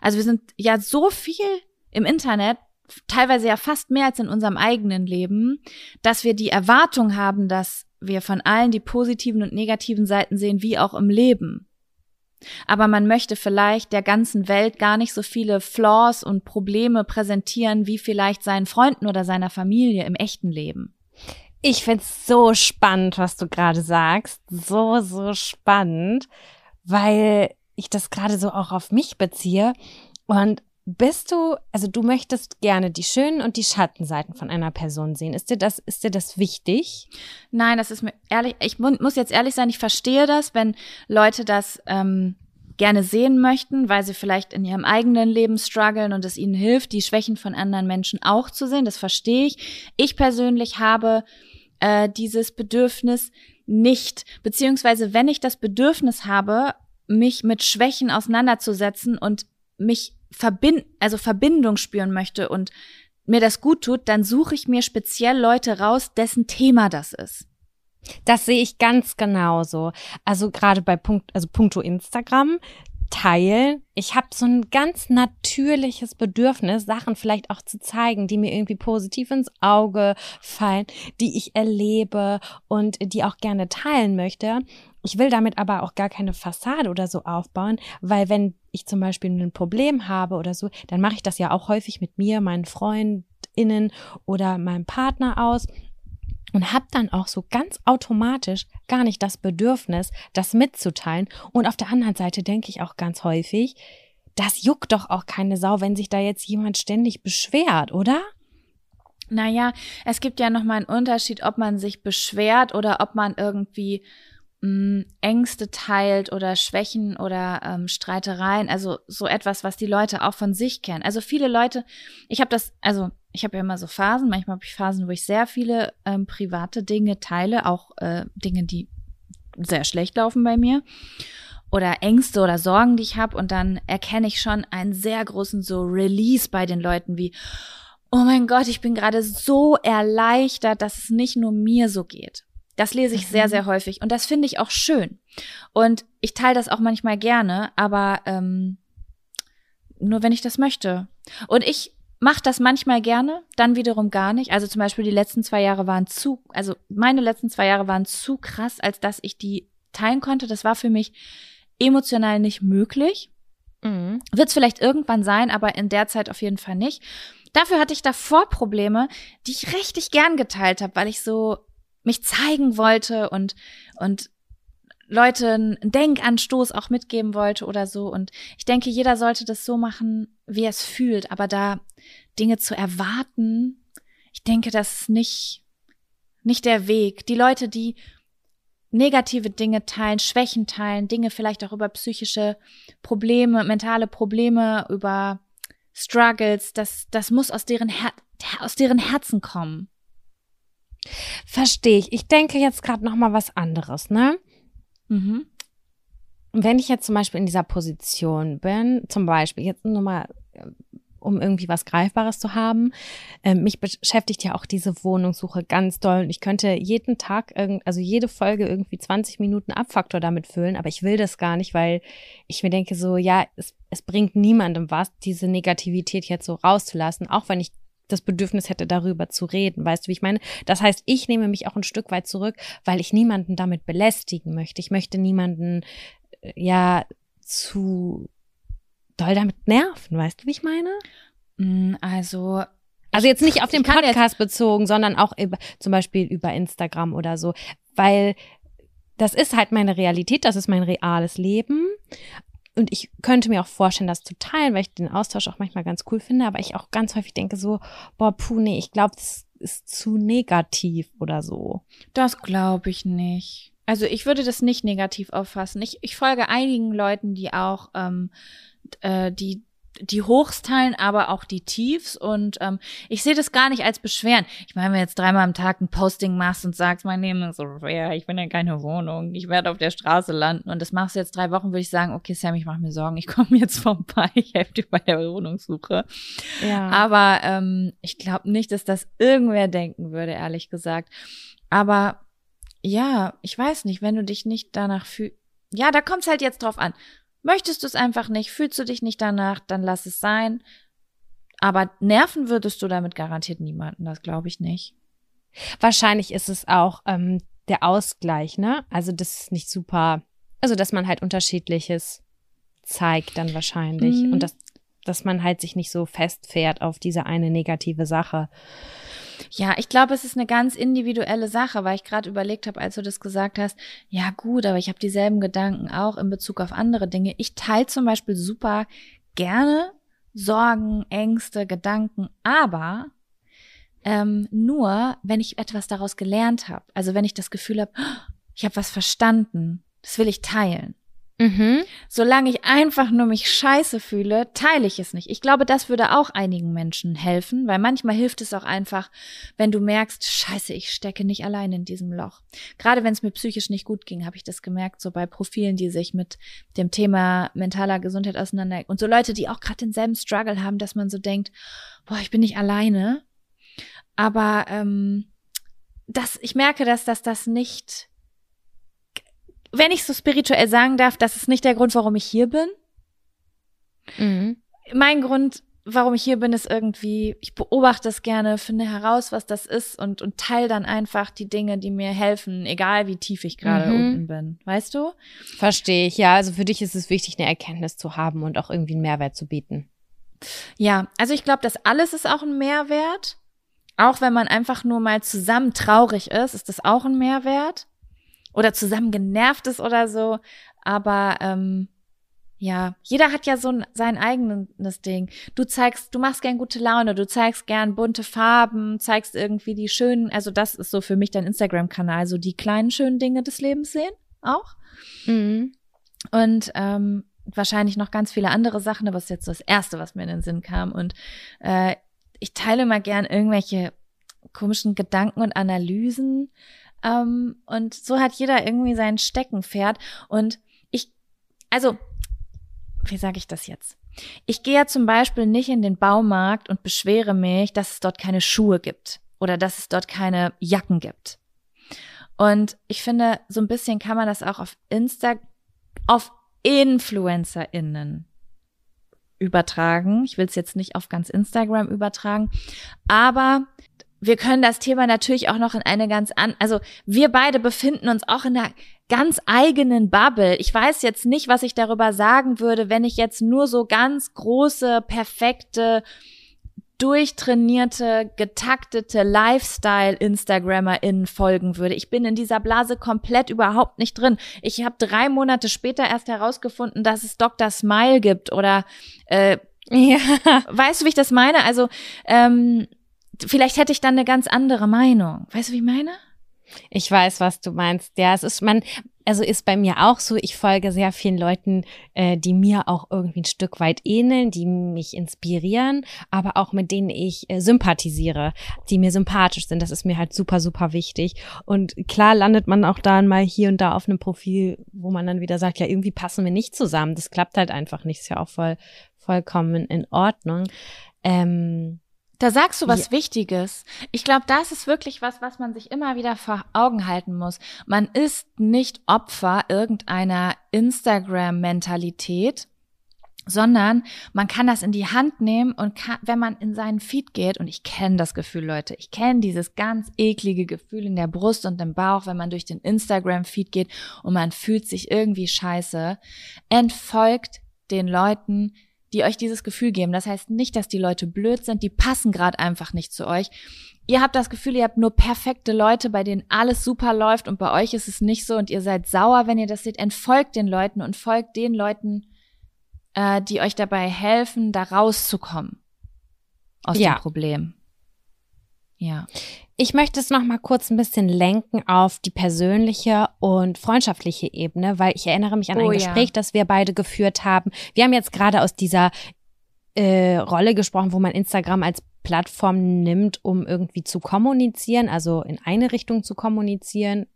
Also wir sind ja so viel im Internet, teilweise ja fast mehr als in unserem eigenen Leben, dass wir die Erwartung haben, dass wir von allen die positiven und negativen Seiten sehen, wie auch im Leben. Aber man möchte vielleicht der ganzen Welt gar nicht so viele Flaws und Probleme präsentieren, wie vielleicht seinen Freunden oder seiner Familie im echten Leben. Ich find's so spannend, was du gerade sagst. So, so spannend, weil ich das gerade so auch auf mich beziehe. Und bist du, also du möchtest gerne die schönen und die Schattenseiten von einer Person sehen. Ist dir das, ist dir das wichtig? Nein, das ist mir ehrlich, ich muss jetzt ehrlich sein, ich verstehe das, wenn Leute das ähm, gerne sehen möchten, weil sie vielleicht in ihrem eigenen Leben strugglen und es ihnen hilft, die Schwächen von anderen Menschen auch zu sehen. Das verstehe ich. Ich persönlich habe äh, dieses Bedürfnis nicht, beziehungsweise wenn ich das Bedürfnis habe, mich mit Schwächen auseinanderzusetzen und mich verbind also Verbindung spüren möchte und mir das gut tut, dann suche ich mir speziell Leute raus, dessen Thema das ist. Das sehe ich ganz genauso. Also gerade bei Punkt, also Punkto Instagram teilen. Ich habe so ein ganz natürliches Bedürfnis, Sachen vielleicht auch zu zeigen, die mir irgendwie positiv ins Auge fallen, die ich erlebe und die auch gerne teilen möchte. Ich will damit aber auch gar keine Fassade oder so aufbauen, weil wenn ich zum Beispiel ein Problem habe oder so, dann mache ich das ja auch häufig mit mir, meinen Freundinnen oder meinem Partner aus und habe dann auch so ganz automatisch gar nicht das Bedürfnis, das mitzuteilen. Und auf der anderen Seite denke ich auch ganz häufig, das juckt doch auch keine Sau, wenn sich da jetzt jemand ständig beschwert, oder? Naja, es gibt ja nochmal einen Unterschied, ob man sich beschwert oder ob man irgendwie mh, Ängste teilt oder Schwächen oder ähm, Streitereien, also so etwas, was die Leute auch von sich kennen. Also viele Leute, ich habe das, also ich habe ja immer so Phasen, manchmal habe ich Phasen, wo ich sehr viele ähm, private Dinge teile, auch äh, Dinge, die sehr schlecht laufen bei mir oder Ängste oder Sorgen, die ich habe und dann erkenne ich schon einen sehr großen so Release bei den Leuten wie oh mein Gott, ich bin gerade so erleichtert, dass es nicht nur mir so geht. Das lese ich sehr, mhm. sehr häufig und das finde ich auch schön. Und ich teile das auch manchmal gerne, aber ähm, nur wenn ich das möchte. Und ich mache das manchmal gerne, dann wiederum gar nicht. Also zum Beispiel die letzten zwei Jahre waren zu, also meine letzten zwei Jahre waren zu krass, als dass ich die teilen konnte. Das war für mich emotional nicht möglich. Mhm. Wird es vielleicht irgendwann sein, aber in der Zeit auf jeden Fall nicht. dafür hatte ich davor Probleme, die ich richtig gern geteilt habe, weil ich so mich zeigen wollte und und Leute einen Denkanstoß auch mitgeben wollte oder so. Und ich denke, jeder sollte das so machen, wie er es fühlt. Aber da Dinge zu erwarten, ich denke, das ist nicht, nicht der Weg. Die Leute, die negative Dinge teilen, Schwächen teilen, Dinge vielleicht auch über psychische Probleme, mentale Probleme, über Struggles, das, das muss aus deren, Her aus deren Herzen kommen. Verstehe ich. Ich denke jetzt gerade noch mal was anderes, ne? Mhm. Wenn ich jetzt zum Beispiel in dieser Position bin, zum Beispiel jetzt nur mal um irgendwie was Greifbares zu haben. Ähm, mich beschäftigt ja auch diese Wohnungssuche ganz doll und ich könnte jeden Tag, also jede Folge irgendwie 20 Minuten Abfaktor damit füllen, aber ich will das gar nicht, weil ich mir denke so, ja, es, es bringt niemandem was, diese Negativität jetzt so rauszulassen, auch wenn ich das Bedürfnis hätte, darüber zu reden. Weißt du, wie ich meine? Das heißt, ich nehme mich auch ein Stück weit zurück, weil ich niemanden damit belästigen möchte. Ich möchte niemanden, äh, ja, zu doll damit nerven, weißt du, wie ich meine? Mm, also also jetzt nicht auf den Podcast bezogen, sondern auch über, zum Beispiel über Instagram oder so, weil das ist halt meine Realität, das ist mein reales Leben. Und ich könnte mir auch vorstellen, das zu teilen, weil ich den Austausch auch manchmal ganz cool finde, aber ich auch ganz häufig denke so, boah, puh, nee, ich glaube, das ist zu negativ oder so. Das glaube ich nicht. Also ich würde das nicht negativ auffassen. Ich, ich folge einigen Leuten, die auch ähm, äh, die die Hochs teilen, aber auch die Tiefs. Und ähm, ich sehe das gar nicht als Beschweren. Ich meine, wenn du jetzt dreimal am Tag ein Posting machst und sagst, mein Leben ist so schwer, ich bin in keine Wohnung, ich werde auf der Straße landen und das machst du jetzt drei Wochen, würde ich sagen, okay, Sam, ich mache mir Sorgen, ich komme jetzt vorbei, ich helfe dir bei der Wohnungssuche. Ja. Aber ähm, ich glaube nicht, dass das irgendwer denken würde, ehrlich gesagt. Aber ja, ich weiß nicht, wenn du dich nicht danach fühlst. Ja, da kommt es halt jetzt drauf an. Möchtest du es einfach nicht, fühlst du dich nicht danach, dann lass es sein. Aber nerven würdest du damit garantiert niemanden, das glaube ich nicht. Wahrscheinlich ist es auch ähm, der Ausgleich, ne? Also das ist nicht super, also dass man halt unterschiedliches zeigt dann wahrscheinlich mhm. und dass, dass man halt sich nicht so festfährt auf diese eine negative Sache. Ja, ich glaube, es ist eine ganz individuelle Sache, weil ich gerade überlegt habe, als du das gesagt hast, ja gut, aber ich habe dieselben Gedanken auch in Bezug auf andere Dinge. Ich teile zum Beispiel super gerne Sorgen, Ängste, Gedanken, aber ähm, nur, wenn ich etwas daraus gelernt habe. Also wenn ich das Gefühl habe, oh, ich habe was verstanden, das will ich teilen. Mhm. Solange ich einfach nur mich scheiße fühle, teile ich es nicht. Ich glaube, das würde auch einigen Menschen helfen, weil manchmal hilft es auch einfach, wenn du merkst, scheiße, ich stecke nicht allein in diesem Loch. Gerade wenn es mir psychisch nicht gut ging, habe ich das gemerkt, so bei Profilen, die sich mit dem Thema mentaler Gesundheit auseinander und so Leute, die auch gerade denselben Struggle haben, dass man so denkt, boah, ich bin nicht alleine. Aber ähm, das, ich merke, dass das das nicht wenn ich so spirituell sagen darf, das ist nicht der Grund, warum ich hier bin. Mhm. Mein Grund, warum ich hier bin, ist irgendwie, ich beobachte es gerne, finde heraus, was das ist und, und teile dann einfach die Dinge, die mir helfen, egal wie tief ich gerade mhm. unten bin. Weißt du? Verstehe ich, ja. Also für dich ist es wichtig, eine Erkenntnis zu haben und auch irgendwie einen Mehrwert zu bieten. Ja, also ich glaube, das alles ist auch ein Mehrwert. Auch wenn man einfach nur mal zusammen traurig ist, ist das auch ein Mehrwert oder zusammen genervt ist oder so. Aber ähm, ja, jeder hat ja so ein, sein eigenes Ding. Du zeigst, du machst gern gute Laune, du zeigst gern bunte Farben, zeigst irgendwie die schönen, also das ist so für mich dein Instagram-Kanal, so die kleinen schönen Dinge des Lebens sehen auch. Mhm. Und ähm, wahrscheinlich noch ganz viele andere Sachen, aber das ist jetzt das Erste, was mir in den Sinn kam. Und äh, ich teile mal gern irgendwelche komischen Gedanken und Analysen ähm, und so hat jeder irgendwie sein Steckenpferd. Und ich, also, wie sage ich das jetzt? Ich gehe ja zum Beispiel nicht in den Baumarkt und beschwere mich, dass es dort keine Schuhe gibt oder dass es dort keine Jacken gibt. Und ich finde, so ein bisschen kann man das auch auf Insta, auf InfluencerInnen übertragen. Ich will es jetzt nicht auf ganz Instagram übertragen, aber wir können das Thema natürlich auch noch in eine ganz an, also wir beide befinden uns auch in einer ganz eigenen Bubble. Ich weiß jetzt nicht, was ich darüber sagen würde, wenn ich jetzt nur so ganz große, perfekte durchtrainierte, getaktete Lifestyle-InstagrammerInnen folgen würde. Ich bin in dieser Blase komplett überhaupt nicht drin. Ich habe drei Monate später erst herausgefunden, dass es Dr. Smile gibt oder äh, ja. weißt du, wie ich das meine? Also ähm, vielleicht hätte ich dann eine ganz andere Meinung. Weißt du, wie ich meine? Ich weiß, was du meinst. Ja, es ist, man, also ist bei mir auch so, ich folge sehr vielen Leuten, äh, die mir auch irgendwie ein Stück weit ähneln, die mich inspirieren, aber auch mit denen ich äh, sympathisiere, die mir sympathisch sind. Das ist mir halt super, super wichtig. Und klar landet man auch dann mal hier und da auf einem Profil, wo man dann wieder sagt, ja, irgendwie passen wir nicht zusammen. Das klappt halt einfach nicht. Ist ja auch voll, vollkommen in Ordnung. Ähm, da sagst du was ja. Wichtiges. Ich glaube, das ist wirklich was, was man sich immer wieder vor Augen halten muss. Man ist nicht Opfer irgendeiner Instagram-Mentalität, sondern man kann das in die Hand nehmen und kann, wenn man in seinen Feed geht, und ich kenne das Gefühl, Leute, ich kenne dieses ganz eklige Gefühl in der Brust und im Bauch, wenn man durch den Instagram-Feed geht und man fühlt sich irgendwie scheiße, entfolgt den Leuten, die euch dieses Gefühl geben. Das heißt nicht, dass die Leute blöd sind, die passen gerade einfach nicht zu euch. Ihr habt das Gefühl, ihr habt nur perfekte Leute, bei denen alles super läuft und bei euch ist es nicht so und ihr seid sauer, wenn ihr das seht. Entfolgt den Leuten und folgt den Leuten, äh, die euch dabei helfen, da rauszukommen aus ja. dem Problem. Ja. Ich möchte es noch mal kurz ein bisschen lenken auf die persönliche und freundschaftliche Ebene, weil ich erinnere mich an ein oh, Gespräch, ja. das wir beide geführt haben. Wir haben jetzt gerade aus dieser äh, Rolle gesprochen, wo man Instagram als Plattform nimmt, um irgendwie zu kommunizieren, also in eine Richtung zu kommunizieren,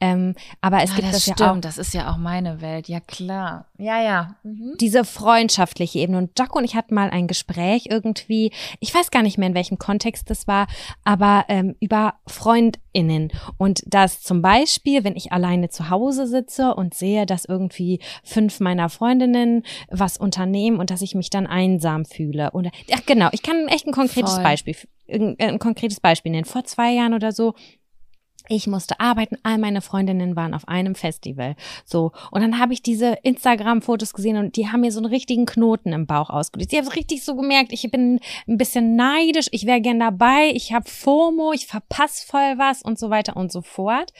ähm, aber es ja, gibt das, das stimmt, ja auch. Das ist ja auch meine Welt, ja klar. Ja, ja. Mhm. Diese freundschaftliche Ebene. Und Jaco und ich hatten mal ein Gespräch irgendwie, ich weiß gar nicht mehr, in welchem Kontext das war, aber ähm, über FreundInnen. Und das zum Beispiel, wenn ich alleine zu Hause sitze und sehe, dass irgendwie fünf meiner Freundinnen was unternehmen und dass ich mich dann einsam fühle. Oder, ach genau, ich kann echt ein konkretes Voll. Beispiel, ein, ein konkretes Beispiel nennen. Vor zwei Jahren oder so ich musste arbeiten, all meine Freundinnen waren auf einem Festival. So. Und dann habe ich diese Instagram-Fotos gesehen und die haben mir so einen richtigen Knoten im Bauch ausgelöst. Ich habe richtig so gemerkt, ich bin ein bisschen neidisch, ich wäre gern dabei, ich habe FOMO, ich verpasse voll was und so weiter und so fort.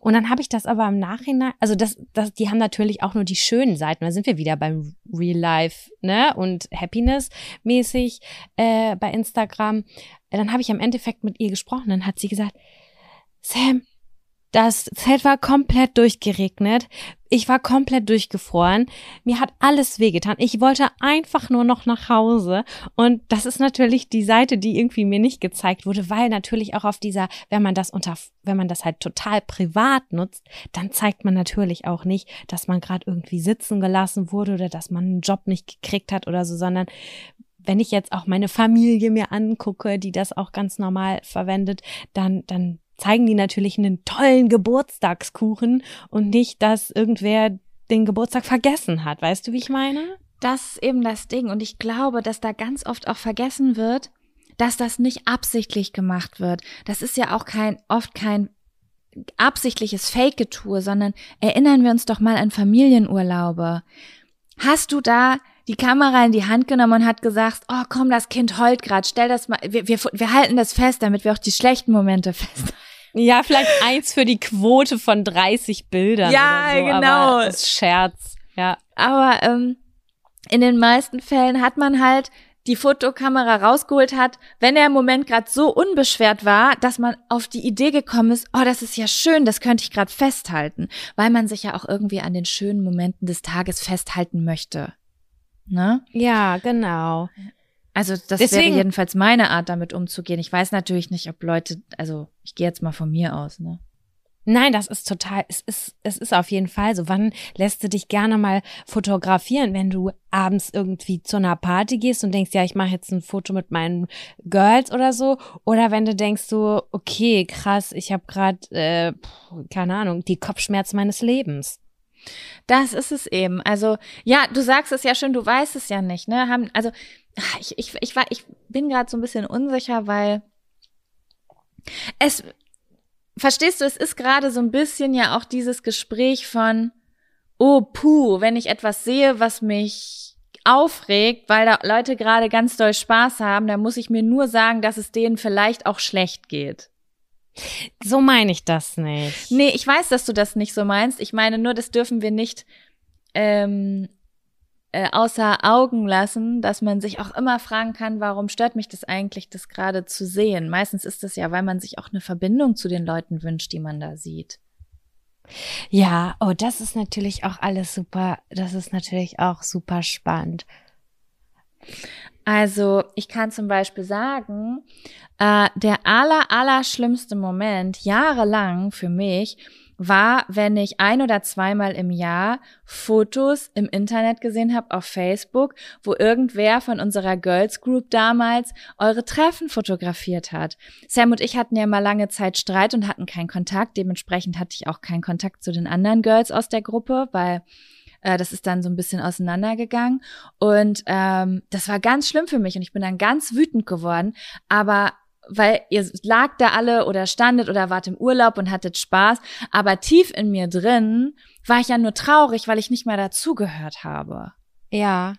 Und dann habe ich das aber im Nachhinein, also das, das, die haben natürlich auch nur die schönen Seiten. Da sind wir wieder beim Real Life, ne? Und Happiness mäßig äh, bei Instagram. Dann habe ich am Endeffekt mit ihr gesprochen, dann hat sie gesagt, Sam, das Zelt war komplett durchgeregnet. Ich war komplett durchgefroren. Mir hat alles wehgetan. Ich wollte einfach nur noch nach Hause. Und das ist natürlich die Seite, die irgendwie mir nicht gezeigt wurde, weil natürlich auch auf dieser, wenn man das unter, wenn man das halt total privat nutzt, dann zeigt man natürlich auch nicht, dass man gerade irgendwie sitzen gelassen wurde oder dass man einen Job nicht gekriegt hat oder so, sondern wenn ich jetzt auch meine Familie mir angucke, die das auch ganz normal verwendet, dann, dann zeigen die natürlich einen tollen Geburtstagskuchen und nicht, dass irgendwer den Geburtstag vergessen hat. Weißt du, wie ich meine? Das ist eben das Ding. Und ich glaube, dass da ganz oft auch vergessen wird, dass das nicht absichtlich gemacht wird. Das ist ja auch kein, oft kein absichtliches Fake-Getue, sondern erinnern wir uns doch mal an Familienurlaube. Hast du da die Kamera in die Hand genommen und hat gesagt, oh komm, das Kind heult gerade, stell das mal, wir, wir, wir halten das fest, damit wir auch die schlechten Momente festhalten. Ja, vielleicht eins für die Quote von 30 Bildern. Ja, so, genau. Aber das ist Scherz. Ja. Aber ähm, in den meisten Fällen hat man halt die Fotokamera rausgeholt hat, wenn der Moment gerade so unbeschwert war, dass man auf die Idee gekommen ist, oh, das ist ja schön, das könnte ich gerade festhalten, weil man sich ja auch irgendwie an den schönen Momenten des Tages festhalten möchte. Ne? Ja, genau. Also das Deswegen, wäre jedenfalls meine Art, damit umzugehen. Ich weiß natürlich nicht, ob Leute, also ich gehe jetzt mal von mir aus, ne? Nein, das ist total, es ist, es ist auf jeden Fall so. Wann lässt du dich gerne mal fotografieren, wenn du abends irgendwie zu einer Party gehst und denkst, ja, ich mache jetzt ein Foto mit meinen Girls oder so? Oder wenn du denkst so, okay, krass, ich habe gerade, äh, keine Ahnung, die Kopfschmerzen meines Lebens. Das ist es eben. Also, ja, du sagst es ja schon, du weißt es ja nicht, ne? Haben, also, ich, ich, ich, war, ich bin gerade so ein bisschen unsicher, weil es, verstehst du, es ist gerade so ein bisschen ja auch dieses Gespräch von, oh puh, wenn ich etwas sehe, was mich aufregt, weil da Leute gerade ganz doll Spaß haben, dann muss ich mir nur sagen, dass es denen vielleicht auch schlecht geht. So meine ich das nicht. Nee, ich weiß, dass du das nicht so meinst. Ich meine nur, das dürfen wir nicht ähm, äh, außer Augen lassen, dass man sich auch immer fragen kann, warum stört mich das eigentlich, das gerade zu sehen? Meistens ist es ja, weil man sich auch eine Verbindung zu den Leuten wünscht, die man da sieht. Ja, oh, das ist natürlich auch alles super, das ist natürlich auch super spannend. Also ich kann zum Beispiel sagen, äh, der aller, aller schlimmste Moment jahrelang für mich war, wenn ich ein oder zweimal im Jahr Fotos im Internet gesehen habe auf Facebook, wo irgendwer von unserer Girls Group damals eure Treffen fotografiert hat. Sam und ich hatten ja mal lange Zeit Streit und hatten keinen Kontakt. Dementsprechend hatte ich auch keinen Kontakt zu den anderen Girls aus der Gruppe, weil äh, das ist dann so ein bisschen auseinandergegangen. Und ähm, das war ganz schlimm für mich und ich bin dann ganz wütend geworden. Aber weil ihr lag da alle oder standet oder wart im Urlaub und hattet Spaß, aber tief in mir drin war ich ja nur traurig, weil ich nicht mehr dazugehört habe. Ja.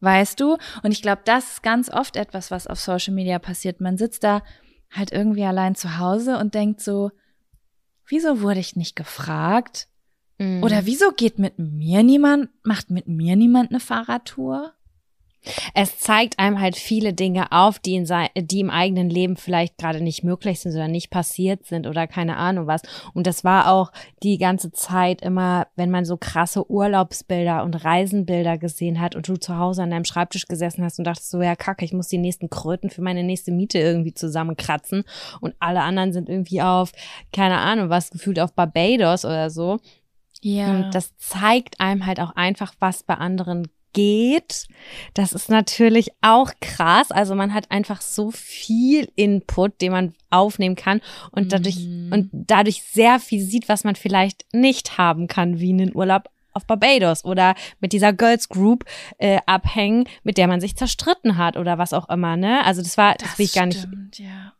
Weißt du? Und ich glaube, das ist ganz oft etwas, was auf Social Media passiert. Man sitzt da halt irgendwie allein zu Hause und denkt so, wieso wurde ich nicht gefragt? Mhm. Oder wieso geht mit mir niemand, macht mit mir niemand eine Fahrradtour? Es zeigt einem halt viele Dinge auf, die, in sein, die im eigenen Leben vielleicht gerade nicht möglich sind oder nicht passiert sind oder keine Ahnung was. Und das war auch die ganze Zeit immer, wenn man so krasse Urlaubsbilder und Reisenbilder gesehen hat und du zu Hause an deinem Schreibtisch gesessen hast und dachtest so, ja kacke, ich muss die nächsten Kröten für meine nächste Miete irgendwie zusammenkratzen und alle anderen sind irgendwie auf, keine Ahnung was, gefühlt auf Barbados oder so. Ja. Und das zeigt einem halt auch einfach, was bei anderen geht. Das ist natürlich auch krass. Also man hat einfach so viel Input, den man aufnehmen kann und dadurch, mhm. und dadurch sehr viel sieht, was man vielleicht nicht haben kann, wie einen Urlaub auf Barbados oder mit dieser Girls Group äh, abhängen, mit der man sich zerstritten hat oder was auch immer, ne? Also das war, das, das will ich gar stimmt, nicht. Ja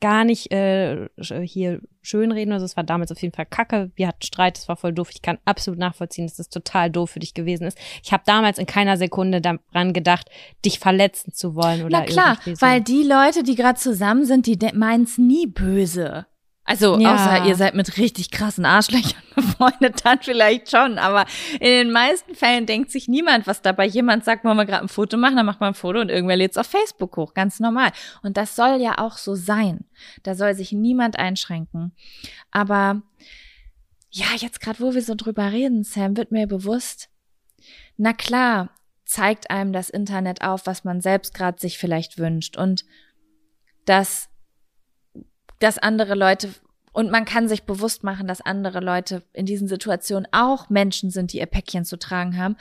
gar nicht äh, hier schönreden. Also es war damals auf jeden Fall kacke. Wir hatten Streit, es war voll doof. Ich kann absolut nachvollziehen, dass das total doof für dich gewesen ist. Ich habe damals in keiner Sekunde daran gedacht, dich verletzen zu wollen oder Na klar, so. weil die Leute, die gerade zusammen sind, die meinen es nie böse. Also, ja. außer ihr seid mit richtig krassen Arschlöchern befreundet, dann vielleicht schon. Aber in den meisten Fällen denkt sich niemand, was dabei jemand sagt, wollen wir gerade ein Foto machen, dann macht man ein Foto und irgendwer lädt es auf Facebook hoch. Ganz normal. Und das soll ja auch so sein. Da soll sich niemand einschränken. Aber ja, jetzt gerade, wo wir so drüber reden, Sam, wird mir bewusst, na klar, zeigt einem das Internet auf, was man selbst gerade sich vielleicht wünscht. Und dass dass andere Leute und man kann sich bewusst machen, dass andere Leute in diesen Situationen auch Menschen sind, die ihr Päckchen zu tragen haben.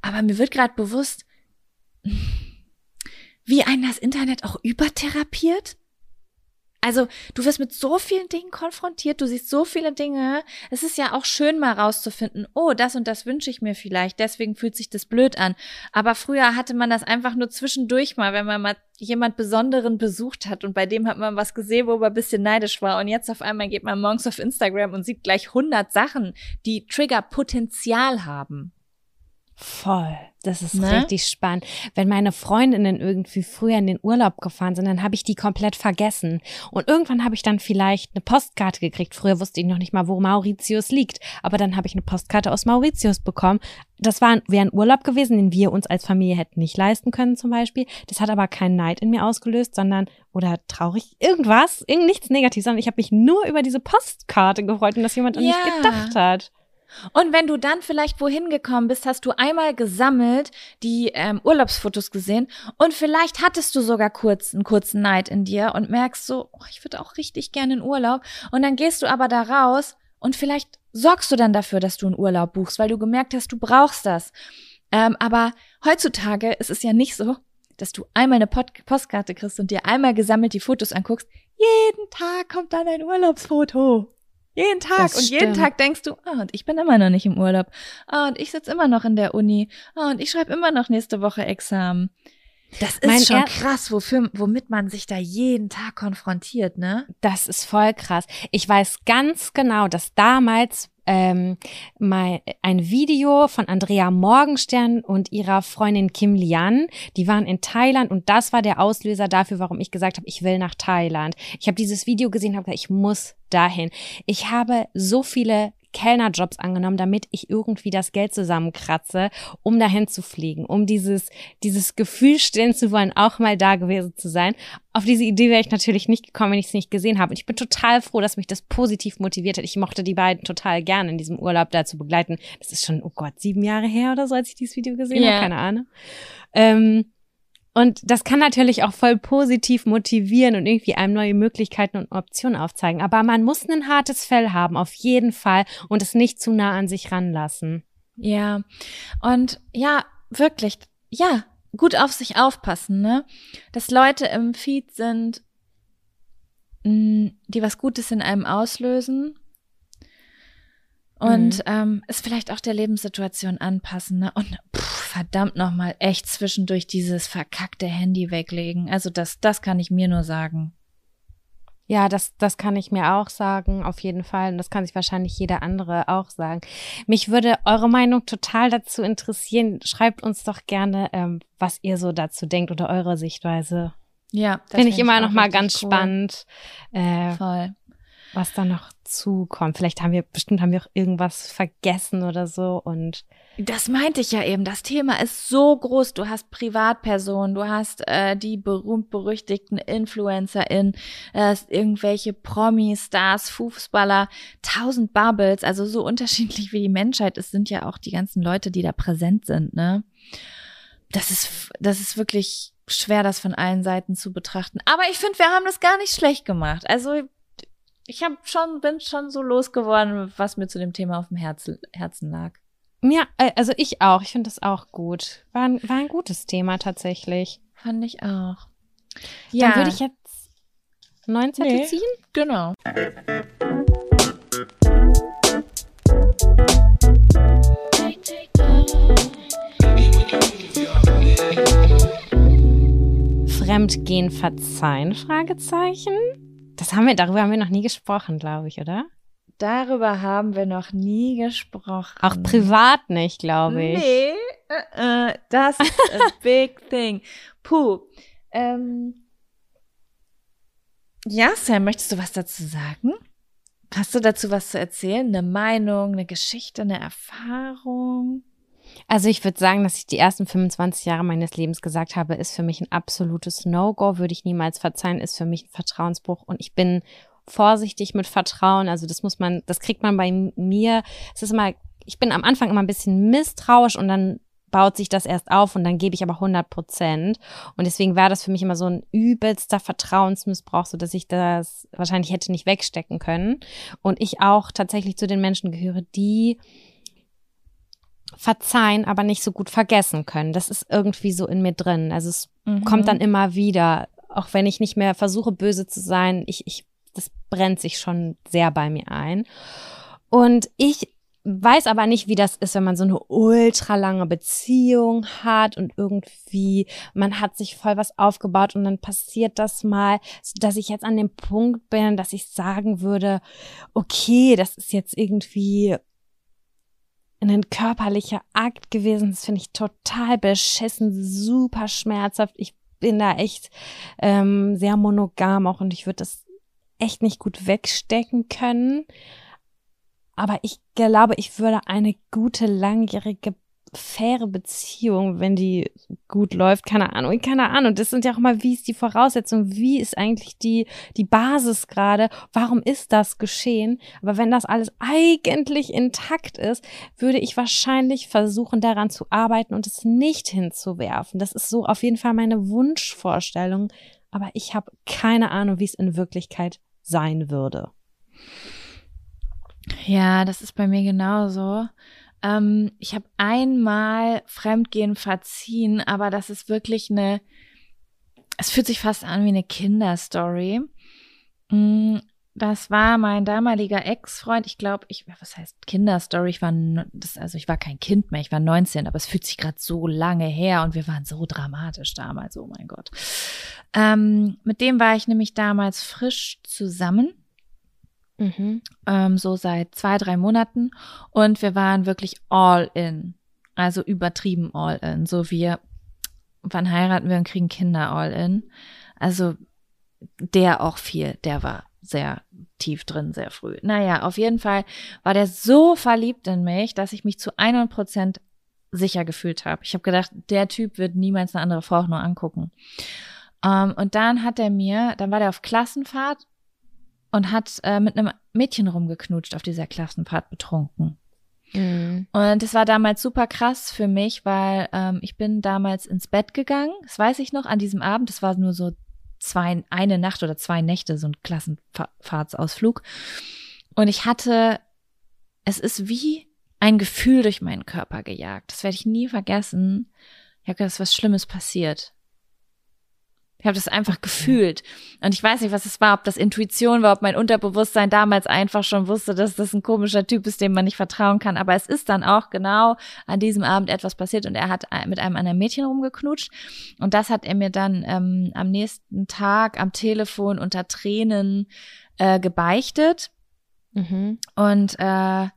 Aber mir wird gerade bewusst, wie einen das Internet auch übertherapiert. Also du wirst mit so vielen Dingen konfrontiert, du siehst so viele Dinge. Es ist ja auch schön mal rauszufinden, oh, das und das wünsche ich mir vielleicht, deswegen fühlt sich das blöd an. Aber früher hatte man das einfach nur zwischendurch mal, wenn man mal jemand Besonderen besucht hat und bei dem hat man was gesehen, wo man ein bisschen neidisch war und jetzt auf einmal geht man morgens auf Instagram und sieht gleich 100 Sachen, die Trigger-Potenzial haben. Voll. Das ist ne? richtig spannend. Wenn meine Freundinnen irgendwie früher in den Urlaub gefahren sind, dann habe ich die komplett vergessen. Und irgendwann habe ich dann vielleicht eine Postkarte gekriegt. Früher wusste ich noch nicht mal, wo Mauritius liegt. Aber dann habe ich eine Postkarte aus Mauritius bekommen. Das war wäre ein Urlaub gewesen, den wir uns als Familie hätten nicht leisten können zum Beispiel. Das hat aber keinen Neid in mir ausgelöst, sondern oder traurig irgendwas, irgend nichts Negatives, sondern ich habe mich nur über diese Postkarte gefreut und dass jemand an ja. mich gedacht hat. Und wenn du dann vielleicht wohin gekommen bist, hast du einmal gesammelt, die ähm, Urlaubsfotos gesehen und vielleicht hattest du sogar kurz einen kurzen Neid in dir und merkst so, oh, ich würde auch richtig gerne in Urlaub. Und dann gehst du aber da raus und vielleicht sorgst du dann dafür, dass du einen Urlaub buchst, weil du gemerkt hast, du brauchst das. Ähm, aber heutzutage ist es ja nicht so, dass du einmal eine Pod Postkarte kriegst und dir einmal gesammelt die Fotos anguckst. Jeden Tag kommt dann ein Urlaubsfoto. Jeden Tag. Das und stimmt. jeden Tag denkst du, ah, und ich bin immer noch nicht im Urlaub. Ah, und ich sitze immer noch in der Uni. Ah, und ich schreibe immer noch nächste Woche Examen. Das ist Mein schon krass, wofür, womit man sich da jeden Tag konfrontiert, ne? Das ist voll krass. Ich weiß ganz genau, dass damals ähm, mal ein Video von Andrea Morgenstern und ihrer Freundin Kim Lian, die waren in Thailand und das war der Auslöser dafür, warum ich gesagt habe, ich will nach Thailand. Ich habe dieses Video gesehen habe gesagt, ich muss dahin. Ich habe so viele Kellnerjobs angenommen, damit ich irgendwie das Geld zusammenkratze, um dahin zu fliegen, um dieses, dieses Gefühl stillen zu wollen, auch mal da gewesen zu sein. Auf diese Idee wäre ich natürlich nicht gekommen, wenn ich es nicht gesehen habe. Und ich bin total froh, dass mich das positiv motiviert hat. Ich mochte die beiden total gerne in diesem Urlaub da zu begleiten. Das ist schon, oh Gott, sieben Jahre her oder so, als ich dieses Video gesehen Ja. habe, keine Ahnung. Ähm, und das kann natürlich auch voll positiv motivieren und irgendwie einem neue Möglichkeiten und Optionen aufzeigen. Aber man muss ein hartes Fell haben, auf jeden Fall, und es nicht zu nah an sich ranlassen. Ja. Und ja, wirklich, ja, gut auf sich aufpassen, ne? Dass Leute im Feed sind, mh, die was Gutes in einem auslösen. Und Mhm. ähm, es vielleicht auch der Lebenssituation anpassen, ne? Und pff, verdammt nochmal echt zwischendurch dieses verkackte Handy weglegen. Also das, das kann ich mir nur sagen. Ja, das, das kann ich mir auch sagen, auf jeden Fall. Und das kann sich wahrscheinlich jeder andere auch sagen. Mich würde eure Meinung total dazu interessieren. Schreibt uns doch gerne, ähm, was ihr so dazu denkt oder eure Sichtweise. Ja, das Finde ich find immer auch noch mal richtig ganz cool. spannend, äh, Voll. Was da noch zukommt. Vielleicht haben wir, bestimmt haben wir auch irgendwas vergessen oder so und Das meinte ich ja eben. Das Thema ist so groß. Du hast Privatpersonen, du hast äh, die berühmt-berüchtigten InfluencerInnen, äh, irgendwelche Promis, Stars, Fußballer, tausend Bubbles, also so unterschiedlich wie die Menschheit ist, sind ja auch die ganzen Leute, die da präsent sind, ne? Das ist, das ist wirklich schwer, das von allen Seiten zu betrachten. Aber ich finde, wir haben das gar nicht schlecht gemacht. Also ich hab schon, bin schon so losgeworden, was mir zu dem Thema auf dem Herzen, Herzen lag. ja, äh, also ich auch. Ich finde das auch gut. War ein, war ein gutes Thema tatsächlich. Fand ich auch. Dann würde ich jetzt neun Zettel Nee. ziehen. genau. Fremdgehen verzeihen? Fragezeichen. Das haben wir, darüber haben wir noch nie gesprochen, glaube ich, oder? Darüber haben wir noch nie gesprochen. Auch privat nicht, glaube ich. Nee, äh, das ist a big thing. Puh. Ähm, ja, Sam, möchtest du was dazu sagen? Hast du dazu was zu erzählen? Eine Meinung, eine Geschichte, eine Erfahrung? Also ich würde sagen, dass ich die ersten 25 Jahre meines Lebens gesagt habe, ist für mich ein absolutes No-Go, würde ich niemals verzeihen, ist für mich ein Vertrauensbruch und ich bin vorsichtig mit Vertrauen. Also das muss man, das kriegt man bei mir. Es ist immer, ich bin am Anfang immer ein bisschen misstrauisch und dann baut sich das erst auf und dann gebe ich aber 100 Prozent. Und deswegen war das für mich immer so ein übelster Vertrauensmissbrauch, so dass ich das wahrscheinlich hätte nicht wegstecken können. Und ich auch tatsächlich zu den Menschen gehöre, die verzeihen, aber nicht so gut vergessen können. Das ist irgendwie so in mir drin. Also es Mhm. kommt dann immer wieder, auch wenn ich nicht mehr versuche, böse zu sein. Ich, ich, das brennt sich schon sehr bei mir ein. Und ich weiß aber nicht, wie das ist, wenn man so eine ultra lange Beziehung hat und irgendwie man hat sich voll was aufgebaut und dann passiert das mal, dass ich jetzt an dem Punkt bin, dass ich sagen würde, okay, das ist jetzt irgendwie ein körperlicher Akt gewesen. Das finde ich total beschissen, super schmerzhaft. Ich bin da echt ähm, sehr monogam auch und ich würde das echt nicht gut wegstecken können. Aber ich glaube, ich würde eine gute, langjährige, faire Beziehung, wenn die gut läuft, keine Ahnung, keine Ahnung. Das sind ja auch mal, wie ist die Voraussetzung, wie ist eigentlich die, die Basis gerade, warum ist das geschehen? Aber wenn das alles eigentlich intakt ist, würde ich wahrscheinlich versuchen, daran zu arbeiten und es nicht hinzuwerfen. Das ist so auf jeden Fall meine Wunschvorstellung. Aber ich habe keine Ahnung, wie es in Wirklichkeit sein würde. Ja, das ist bei mir genauso. Ähm, ich habe einmal Fremdgehen verziehen, aber das ist wirklich eine, es fühlt sich fast an wie eine Kinderstory. Mm, das war mein damaliger Ex-Freund. Ich glaube, ich, was heißt Kinderstory? Ich war, das, also ich war kein Kind mehr, ich war 19, aber es fühlt sich gerade so lange her und wir waren so dramatisch damals, oh mein Gott. Ähm, mit dem war ich nämlich damals frisch zusammen. Mhm. Ähm, so seit zwei, drei Monaten. Und wir waren wirklich all in. Also übertrieben all in. So wir, wann heiraten wir und kriegen Kinder all in? Also der auch viel, der war sehr tief drin, sehr früh. Naja, auf jeden Fall war der so verliebt in mich, dass ich mich zu 100 Prozent sicher gefühlt habe. Ich habe gedacht, der Typ wird niemals eine andere Frau auch nur angucken. Um, ähm, und dann hat er mir, dann war der auf Klassenfahrt und hat äh, mit einem Mädchen rumgeknutscht auf dieser Klassenfahrt betrunken. Mhm. Und das war damals super krass für mich, weil ähm, ich bin damals ins Bett gegangen. Das weiß ich noch an diesem Abend. Das war nur so zwei, eine Nacht oder zwei Nächte, so ein Klassenfahrtsausflug. Und ich hatte, es ist wie ein Gefühl durch meinen Körper gejagt. Das werde ich nie vergessen. Ich habe gedacht, es was Schlimmes passiert. Ich habe das einfach gefühlt. Und ich weiß nicht, was es war, ob das Intuition war, ob mein Unterbewusstsein damals einfach schon wusste, dass das ein komischer Typ ist, dem man nicht vertrauen kann. Aber es ist dann auch genau an diesem Abend etwas passiert und er hat mit einem anderen Mädchen rumgeknutscht. Und das hat er mir dann ähm, am nächsten Tag am Telefon unter Tränen äh, gebeichtet. Mhm. Und äh,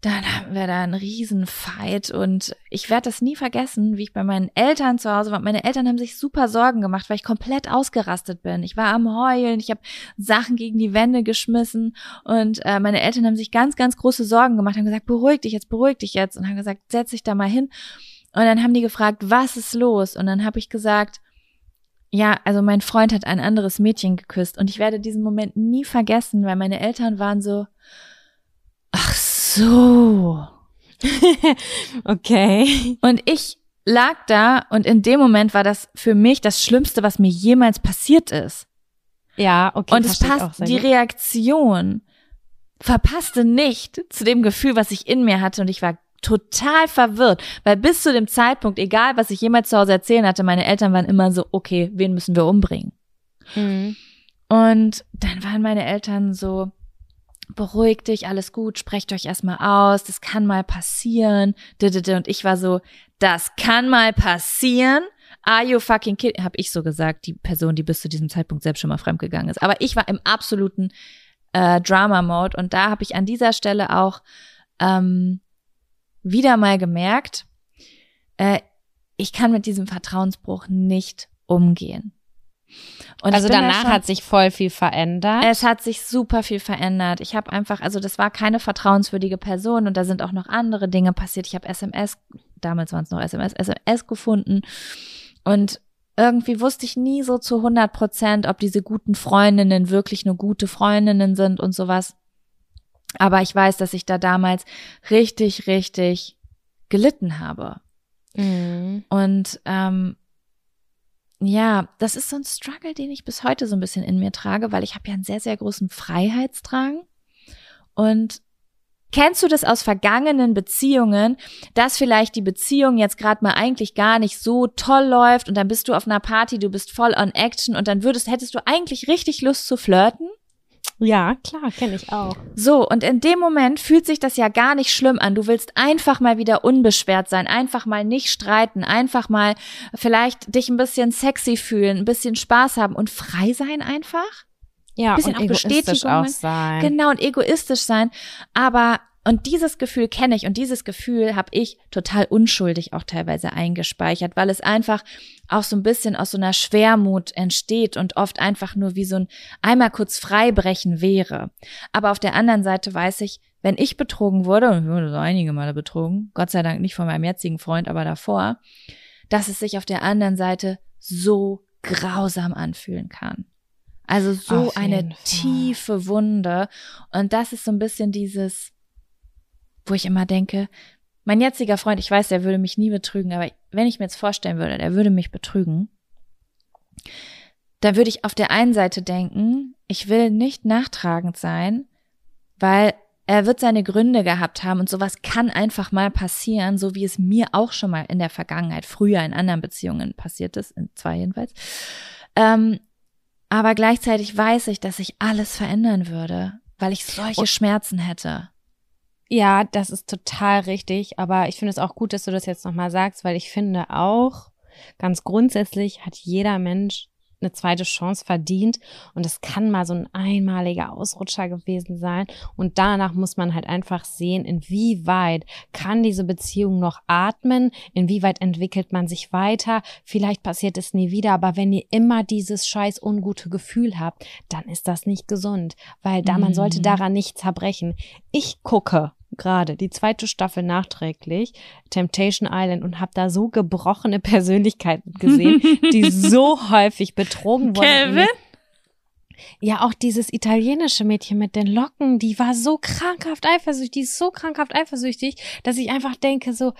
dann haben wir da einen Riesenfight und ich werde das nie vergessen, wie ich bei meinen Eltern zu Hause war. Meine Eltern haben sich super Sorgen gemacht, weil ich komplett ausgerastet bin. Ich war am Heulen, ich habe Sachen gegen die Wände geschmissen und äh, meine Eltern haben sich ganz, ganz große Sorgen gemacht, haben gesagt, beruhig dich jetzt, beruhig dich jetzt und haben gesagt, setz dich da mal hin. Und dann haben die gefragt, was ist los? Und dann habe ich gesagt, ja, also mein Freund hat ein anderes Mädchen geküsst und ich werde diesen Moment nie vergessen, weil meine Eltern waren so, ach so. okay. Und ich lag da und in dem Moment war das für mich das Schlimmste, was mir jemals passiert ist. Ja, okay. Und es passt, die Reaktion verpasste nicht zu dem Gefühl, was ich in mir hatte und ich war total verwirrt, weil bis zu dem Zeitpunkt, egal was ich jemals zu Hause erzählen hatte, meine Eltern waren immer so, okay, wen müssen wir umbringen? Mhm. Und dann waren meine Eltern so, beruhigt dich, alles gut, sprecht euch erstmal aus, das kann mal passieren. Und ich war so, das kann mal passieren. Are you fucking kidding? Hab ich so gesagt, die Person, die bis zu diesem Zeitpunkt selbst schon mal fremdgegangen ist. Aber ich war im absoluten äh, Drama-Mode und da habe ich an dieser Stelle auch ähm, wieder mal gemerkt, äh, ich kann mit diesem Vertrauensbruch nicht umgehen. Und also danach schon, hat sich voll viel verändert. Es hat sich super viel verändert. Ich habe einfach, also das war keine vertrauenswürdige Person und da sind auch noch andere Dinge passiert. Ich habe SMS, damals waren es noch SMS, SMS gefunden und irgendwie wusste ich nie so zu 100 Prozent, ob diese guten Freundinnen wirklich nur gute Freundinnen sind und sowas. Aber ich weiß, dass ich da damals richtig, richtig gelitten habe. Mhm. Und ähm, ja, das ist so ein Struggle, den ich bis heute so ein bisschen in mir trage, weil ich habe ja einen sehr, sehr großen Freiheitsdrang. Und kennst du das aus vergangenen Beziehungen, dass vielleicht die Beziehung jetzt gerade mal eigentlich gar nicht so toll läuft und dann bist du auf einer Party, du bist voll on Action und dann würdest, hättest du eigentlich richtig Lust zu flirten? Ja, klar, kenne ich auch. So, und in dem Moment fühlt sich das ja gar nicht schlimm an. Du willst einfach mal wieder unbeschwert sein, einfach mal nicht streiten, einfach mal vielleicht dich ein bisschen sexy fühlen, ein bisschen Spaß haben und frei sein einfach. Ja, ein bisschen und auch egoistisch auch sein. Genau, und egoistisch sein. Aber und dieses Gefühl kenne ich und dieses Gefühl habe ich total unschuldig auch teilweise eingespeichert, weil es einfach auch so ein bisschen aus so einer Schwermut entsteht und oft einfach nur wie so ein einmal kurz freibrechen wäre. Aber auf der anderen Seite weiß ich, wenn ich betrogen wurde, und ich wurde so einige Male betrogen, Gott sei Dank nicht von meinem jetzigen Freund, aber davor, dass es sich auf der anderen Seite so grausam anfühlen kann. Also so eine Fall. tiefe Wunde. Und das ist so ein bisschen dieses, wo ich immer denke, mein jetziger Freund, ich weiß, der würde mich nie betrügen, aber wenn ich mir jetzt vorstellen würde, der würde mich betrügen, dann würde ich auf der einen Seite denken, ich will nicht nachtragend sein, weil er wird seine Gründe gehabt haben und sowas kann einfach mal passieren, so wie es mir auch schon mal in der Vergangenheit, früher in anderen Beziehungen passiert ist, in zwei jedenfalls. Ähm, Aber gleichzeitig weiß ich, dass ich alles verändern würde, weil ich solche Schmerzen hätte. Ja, das ist total richtig. Aber ich finde es auch gut, dass du das jetzt nochmal sagst, weil ich finde auch, ganz grundsätzlich hat jeder Mensch eine zweite Chance verdient und es kann mal so ein einmaliger Ausrutscher gewesen sein und danach muss man halt einfach sehen, inwieweit kann diese Beziehung noch atmen, inwieweit entwickelt man sich weiter, vielleicht passiert es nie wieder, aber wenn ihr immer dieses scheiß ungute Gefühl habt, dann ist das nicht gesund, weil da man sollte mhm. daran nicht zerbrechen. Ich gucke gerade die zweite Staffel nachträglich Temptation Island und habe da so gebrochene Persönlichkeiten gesehen, die so häufig betrogen wurden. Kevin? Ja, auch dieses italienische Mädchen mit den Locken, die war so krankhaft eifersüchtig, die ist so krankhaft eifersüchtig, dass ich einfach denke so,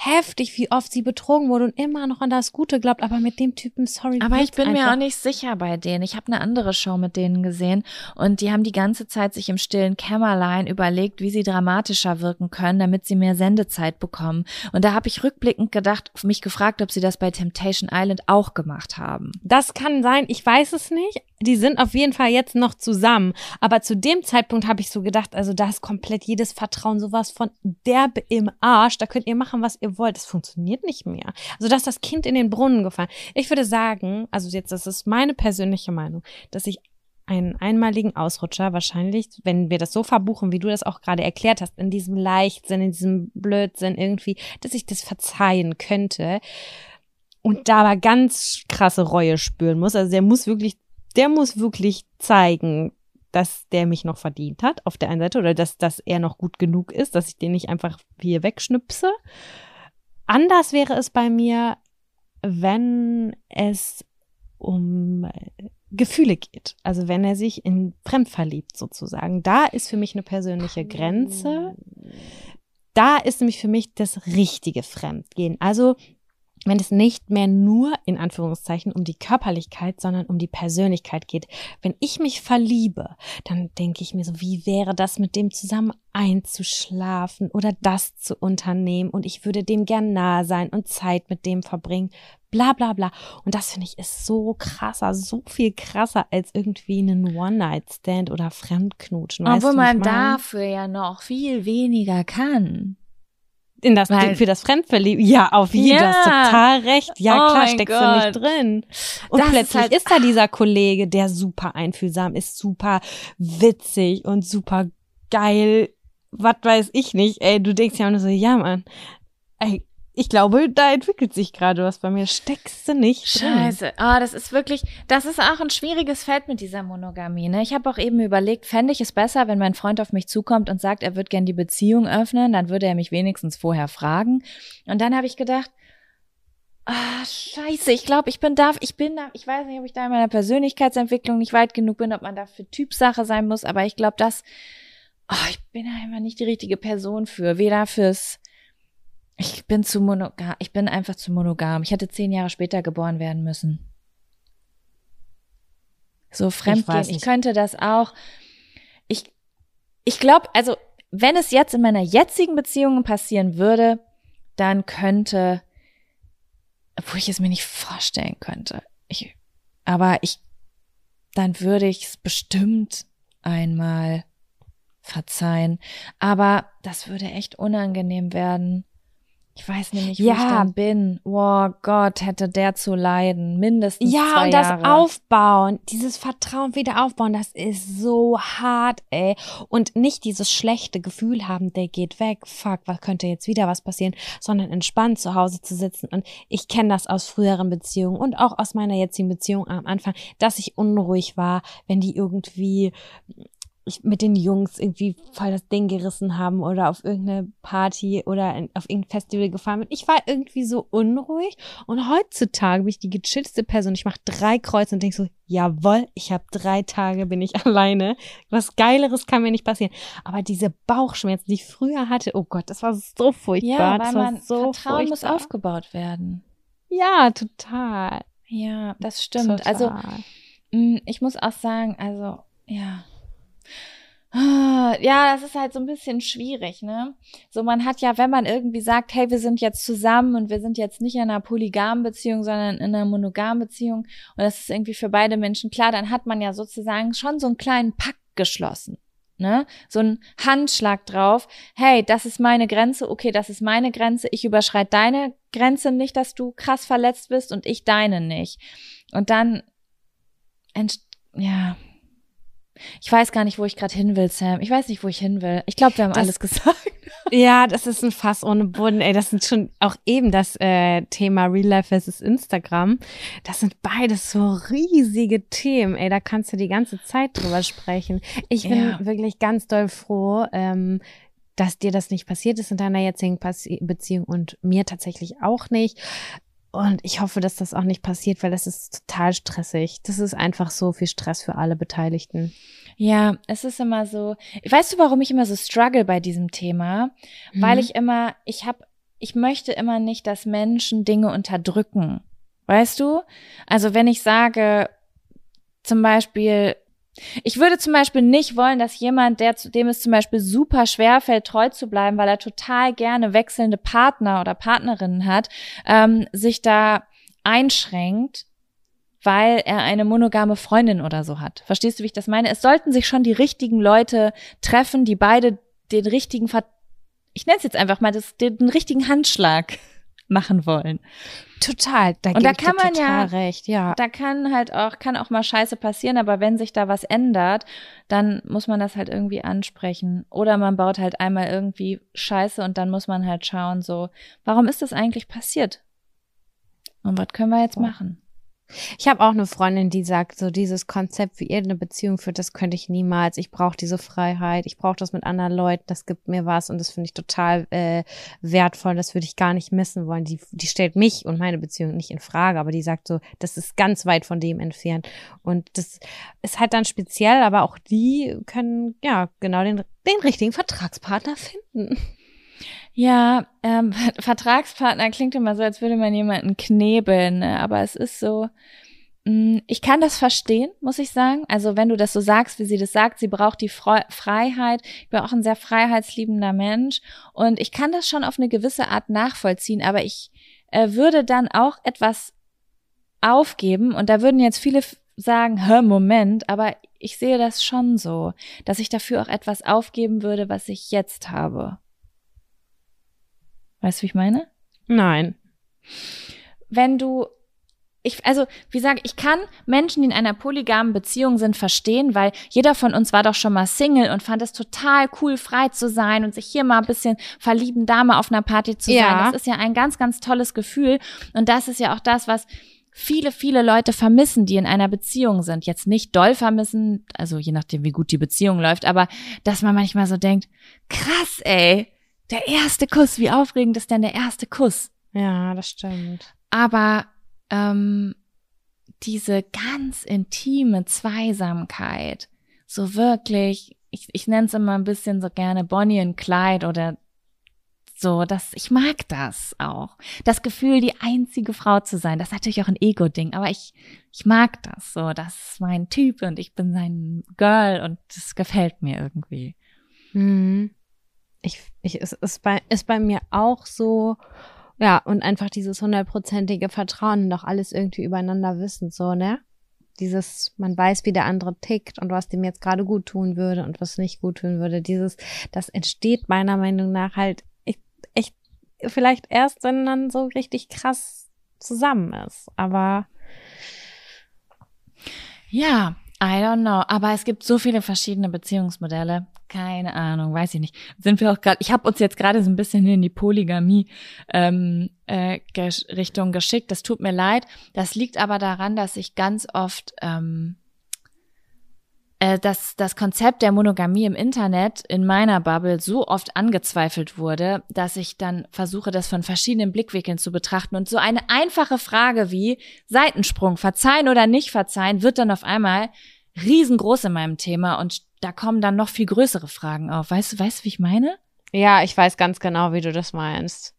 heftig, wie oft sie betrogen wurde und immer noch an das Gute glaubt, aber mit dem Typen, sorry. Aber ich bin einfach. mir auch nicht sicher bei denen. Ich habe eine andere Show mit denen gesehen und die haben die ganze Zeit sich im stillen Kämmerlein überlegt, wie sie dramatischer wirken können, damit sie mehr Sendezeit bekommen. Und da habe ich rückblickend gedacht, mich gefragt, ob sie das bei Temptation Island auch gemacht haben. Das kann sein, ich weiß es nicht. Die sind auf jeden Fall jetzt noch zusammen. Aber zu dem Zeitpunkt habe ich so gedacht, also da ist komplett jedes Vertrauen sowas von derbe im Arsch. Da könnt ihr machen, was ihr wollt. Das funktioniert nicht mehr. Also, dass das Kind in den Brunnen gefallen. Ich würde sagen, also jetzt, das ist meine persönliche Meinung, dass ich einen einmaligen Ausrutscher wahrscheinlich, wenn wir das so verbuchen, wie du das auch gerade erklärt hast, in diesem Leichtsinn, in diesem Blödsinn irgendwie, dass ich das verzeihen könnte und da aber ganz krasse Reue spüren muss. Also der muss wirklich, der muss wirklich zeigen, dass der mich noch verdient hat auf der einen Seite oder dass, dass er noch gut genug ist, dass ich den nicht einfach hier wegschnipse. Anders wäre es bei mir, wenn es um Gefühle geht. Also wenn er sich in fremd verliebt sozusagen. Da ist für mich eine persönliche Grenze. Da ist nämlich für mich das richtige Fremdgehen. Also wenn es nicht mehr nur in Anführungszeichen um die Körperlichkeit, sondern um die Persönlichkeit geht. Wenn ich mich verliebe, dann denke ich mir so, wie wäre das mit dem zusammen einzuschlafen oder das zu unternehmen und ich würde dem gern nahe sein und Zeit mit dem verbringen, bla bla bla. Und das finde ich ist so krasser, so viel krasser als irgendwie einen One-Night-Stand oder Fremdknutschen. Obwohl man dafür ja noch viel weniger kann in das Weil, für das Fremdverlieben. Ja, auf jeden Fall. Du hast total recht. Ja, oh klar, steckst Gott. du nicht drin. Und das plötzlich ist, halt, ist da dieser Kollege, der super einfühlsam ist, super witzig und super geil. Was weiß ich nicht. Ey, du denkst ja nur so, ja, Mann. Ey, ich glaube, da entwickelt sich gerade was bei mir. Steckst du nicht. Scheiße. Ah, das ist wirklich, das ist auch ein schwieriges Feld mit dieser Monogamie. Ne? Ich habe auch eben überlegt, fände ich es besser, wenn mein Freund auf mich zukommt und sagt, er würde gern die Beziehung öffnen, dann würde er mich wenigstens vorher fragen. Und dann habe ich gedacht, Ah, scheiße, ich glaube, ich bin da, ich bin da, ich weiß nicht, ob ich da in meiner Persönlichkeitsentwicklung nicht weit genug bin, ob man da für Typsache sein muss, aber ich glaube, dass, oh, ich bin da einfach nicht die richtige Person für, weder fürs ich bin zu monogam. Ich bin einfach zu monogam. Ich hätte zehn Jahre später geboren werden müssen. So fremdgehen. Ich, ich könnte das auch. Ich, ich glaube, also, wenn es jetzt in meiner jetzigen Beziehung passieren würde, dann könnte, wo ich es mir nicht vorstellen könnte. Ich, aber ich, dann würde ich es bestimmt einmal verzeihen. Aber das würde echt unangenehm werden. Ich weiß nämlich, wo ja. ich dann bin. Oh Gott, hätte der zu leiden. Mindestens ja, zwei und das Jahre. Aufbauen, dieses Vertrauen wieder aufbauen, das ist so hart, ey. Und nicht dieses schlechte Gefühl haben, der geht weg, fuck, was könnte jetzt wieder was passieren, sondern entspannt zu Hause zu sitzen. Und ich kenne das aus früheren Beziehungen und auch aus meiner jetzigen Beziehung am Anfang, dass ich unruhig war, wenn die irgendwie ich mit den Jungs irgendwie voll das Ding gerissen haben oder auf irgendeine Party oder auf irgendein Festival gefahren bin. Ich war irgendwie so unruhig und heutzutage bin ich die gechillste Person. Ich mache drei Kreuze und denk so, jawoll, ich habe drei Tage, bin ich alleine. Was Geileres kann mir nicht passieren. Aber diese Bauchschmerzen, die ich früher hatte, oh Gott, das war so furchtbar. Ja, weil man so Vertrauen furchtbar. muss aufgebaut werden. Ja, total. Ja, das stimmt. Also, total. Also ich muss auch sagen, also ja, ja, das ist halt so ein bisschen schwierig, ne? So, man hat ja, wenn man irgendwie sagt, hey, wir sind jetzt zusammen und wir sind jetzt nicht in einer polygamen Beziehung, sondern in einer monogamen Beziehung und das ist irgendwie für beide Menschen klar, dann hat man ja sozusagen schon so einen kleinen Pakt geschlossen. Ne? So ein Handschlag drauf. Hey, das ist meine Grenze. Okay, das ist meine Grenze. Ich überschreite deine Grenze nicht, dass du krass verletzt bist und ich deine nicht. Und dann, ja, ich weiß gar nicht, wo ich gerade hin will, Sam. Ich weiß nicht, wo ich hin will. Ich glaube, wir haben das, alles gesagt. Ja, das ist ein Fass ohne Boden. Ey, das sind schon auch eben das äh, Thema Real Life versus Instagram. Das sind beides so riesige Themen. Ey, da kannst du die ganze Zeit drüber sprechen. Ich bin ja. wirklich ganz doll froh, ähm, dass dir das nicht passiert ist in deiner jetzigen Passi Beziehung und mir tatsächlich auch nicht. Und ich hoffe, dass das auch nicht passiert, weil das ist total stressig. Das ist einfach so viel Stress für alle Beteiligten. Ja, es ist immer so. Weißt du, warum ich immer so struggle bei diesem Thema? Mhm. Weil ich immer, ich habe, ich möchte immer nicht, dass Menschen Dinge unterdrücken. Weißt du? Also wenn ich sage, zum Beispiel, ich würde zum Beispiel nicht wollen, dass jemand, der zu dem es zum Beispiel super schwer fällt, treu zu bleiben, weil er total gerne wechselnde Partner oder Partnerinnen hat, ähm, sich da einschränkt, weil er eine monogame Freundin oder so hat. Verstehst du, wie ich das meine? Es sollten sich schon die richtigen Leute treffen, die beide den richtigen, Ver ich nenne es jetzt einfach mal, das, den, den richtigen Handschlag machen wollen. Total, da und da kann man ja recht, ja. Da kann halt auch kann auch mal Scheiße passieren, aber wenn sich da was ändert, dann muss man das halt irgendwie ansprechen oder man baut halt einmal irgendwie Scheiße und dann muss man halt schauen so, warum ist das eigentlich passiert? Und was können wir jetzt machen? Ich habe auch eine Freundin, die sagt, so dieses Konzept, wie ihr eine Beziehung führt, das könnte ich niemals. Ich brauche diese Freiheit, ich brauche das mit anderen Leuten, das gibt mir was und das finde ich total äh, wertvoll, das würde ich gar nicht missen wollen. Die, die stellt mich und meine Beziehung nicht in Frage, aber die sagt so, das ist ganz weit von dem entfernt. Und das ist halt dann speziell, aber auch die können ja genau den, den richtigen Vertragspartner finden. Ja, ähm, Vertragspartner klingt immer so, als würde man jemanden knebeln, ne? aber es ist so, mh, mm, ich kann das verstehen, muss ich sagen. Also wenn du das so sagst, wie sie das sagt, sie braucht die Fre Freiheit. Ich bin auch ein sehr freiheitsliebender Mensch und ich kann das schon auf eine gewisse Art nachvollziehen, aber ich äh, würde dann auch etwas aufgeben und da würden jetzt viele sagen, hör, Moment, aber ich sehe das schon so, dass ich dafür auch etwas aufgeben würde, was ich jetzt habe. Weißt du, wie ich meine? Nein. Wenn du ich, also, wie gesagt, ich kann Menschen, die in einer polygamen Beziehung sind, verstehen, weil jeder von uns war doch schon mal Single und fand es total cool, frei zu sein und sich hier mal ein bisschen verlieben, Dame auf einer Party zu ja. sein. Das ist ja ein ganz, ganz tolles Gefühl. Und das ist ja auch das, was viele, viele Leute vermissen, die in einer Beziehung sind. Jetzt nicht doll vermissen, also je nachdem, wie gut die Beziehung läuft, aber dass man manchmal so denkt, krass, ey, der erste Kuss, wie aufregend ist denn der erste Kuss? Ja, das stimmt. Aber ähm, diese ganz intime Zweisamkeit, so wirklich, ich, ich nenne es immer ein bisschen so gerne Bonnie und Clyde oder so, dass ich mag das auch. Das Gefühl, die einzige Frau zu sein, das ist natürlich auch ein Ego-Ding, aber ich, ich mag das so. Das ist mein Typ und ich bin sein Girl und das gefällt mir irgendwie. Mhm ich, ich, es ist bei, ist bei mir auch so, ja, und einfach dieses hundertprozentige Vertrauen und auch alles irgendwie übereinander wissen, so, ne? Dieses, man weiß, wie der andere tickt und was dem jetzt gerade gut tun würde und was nicht gut tun würde. Dieses, das entsteht meiner Meinung nach halt echt, echt vielleicht erst, wenn man so richtig krass zusammen ist. Aber ja, I don't know. Aber es gibt so viele verschiedene Beziehungsmodelle. Keine Ahnung, weiß ich nicht. Sind wir auch gerade, ich habe uns jetzt gerade so ein bisschen in die Polygamie ähm, äh, Richtung geschickt. Das tut mir leid. Das liegt aber daran, dass ich ganz oft ähm, äh, dass das Konzept der Monogamie im Internet in meiner Bubble so oft angezweifelt wurde, dass ich dann versuche, das von verschiedenen Blickwinkeln zu betrachten. Und so eine einfache Frage wie Seitensprung, verzeihen oder nicht verzeihen, wird dann auf einmal riesengroß in meinem Thema und da kommen dann noch viel größere Fragen auf. Weißt du, weißt du, wie ich meine? Ja, ich weiß ganz genau, wie du das meinst.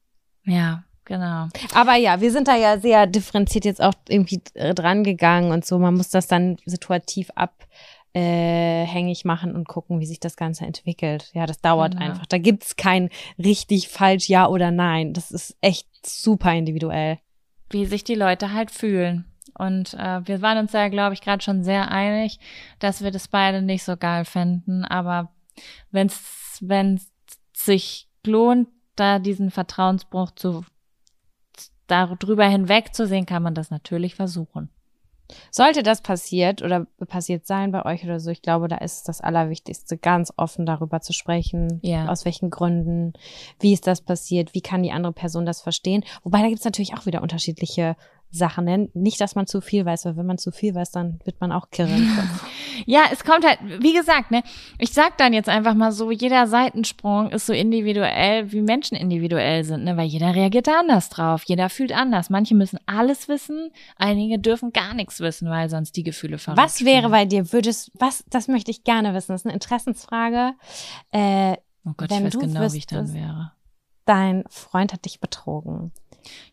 Ja, genau. Aber ja, wir sind da ja sehr differenziert jetzt auch irgendwie dran gegangen und so. Man muss das dann situativ ab, äh, machen und gucken, wie sich das Ganze entwickelt. Ja, das dauert Genau. einfach. Da gibt's kein richtig, falsch, ja oder nein. Das ist echt super individuell. wie sich die Leute halt fühlen. Und äh, wir waren uns da, glaube ich, gerade schon sehr einig, dass wir das beide nicht so geil fänden. Aber wenn es sich lohnt, da diesen Vertrauensbruch zu darüber hinwegzusehen, kann man das natürlich versuchen. Sollte das passiert oder passiert sein bei euch oder so, ich glaube, da ist es das Allerwichtigste, ganz offen darüber zu sprechen. Ja. Aus welchen Gründen, wie ist das passiert, wie kann die andere Person das verstehen. Wobei da gibt's natürlich auch wieder unterschiedliche Sachen. Ne? Nicht, dass man zu viel weiß, weil wenn man zu viel weiß, dann wird man auch kirren. Ja, es kommt halt, wie gesagt, ne, ich sag dann jetzt einfach mal so, jeder Seitensprung ist so individuell, wie Menschen individuell sind, ne, weil jeder reagiert da anders drauf, jeder fühlt anders. Manche müssen alles wissen, einige dürfen gar nichts wissen, weil sonst die Gefühle verrückt was wäre bei dir? Würdest, was, das möchte ich gerne wissen. Das ist eine Interessensfrage. Äh, Oh Gott, ich weiß genau, wie ich dann wäre. Dein Freund hat dich betrogen.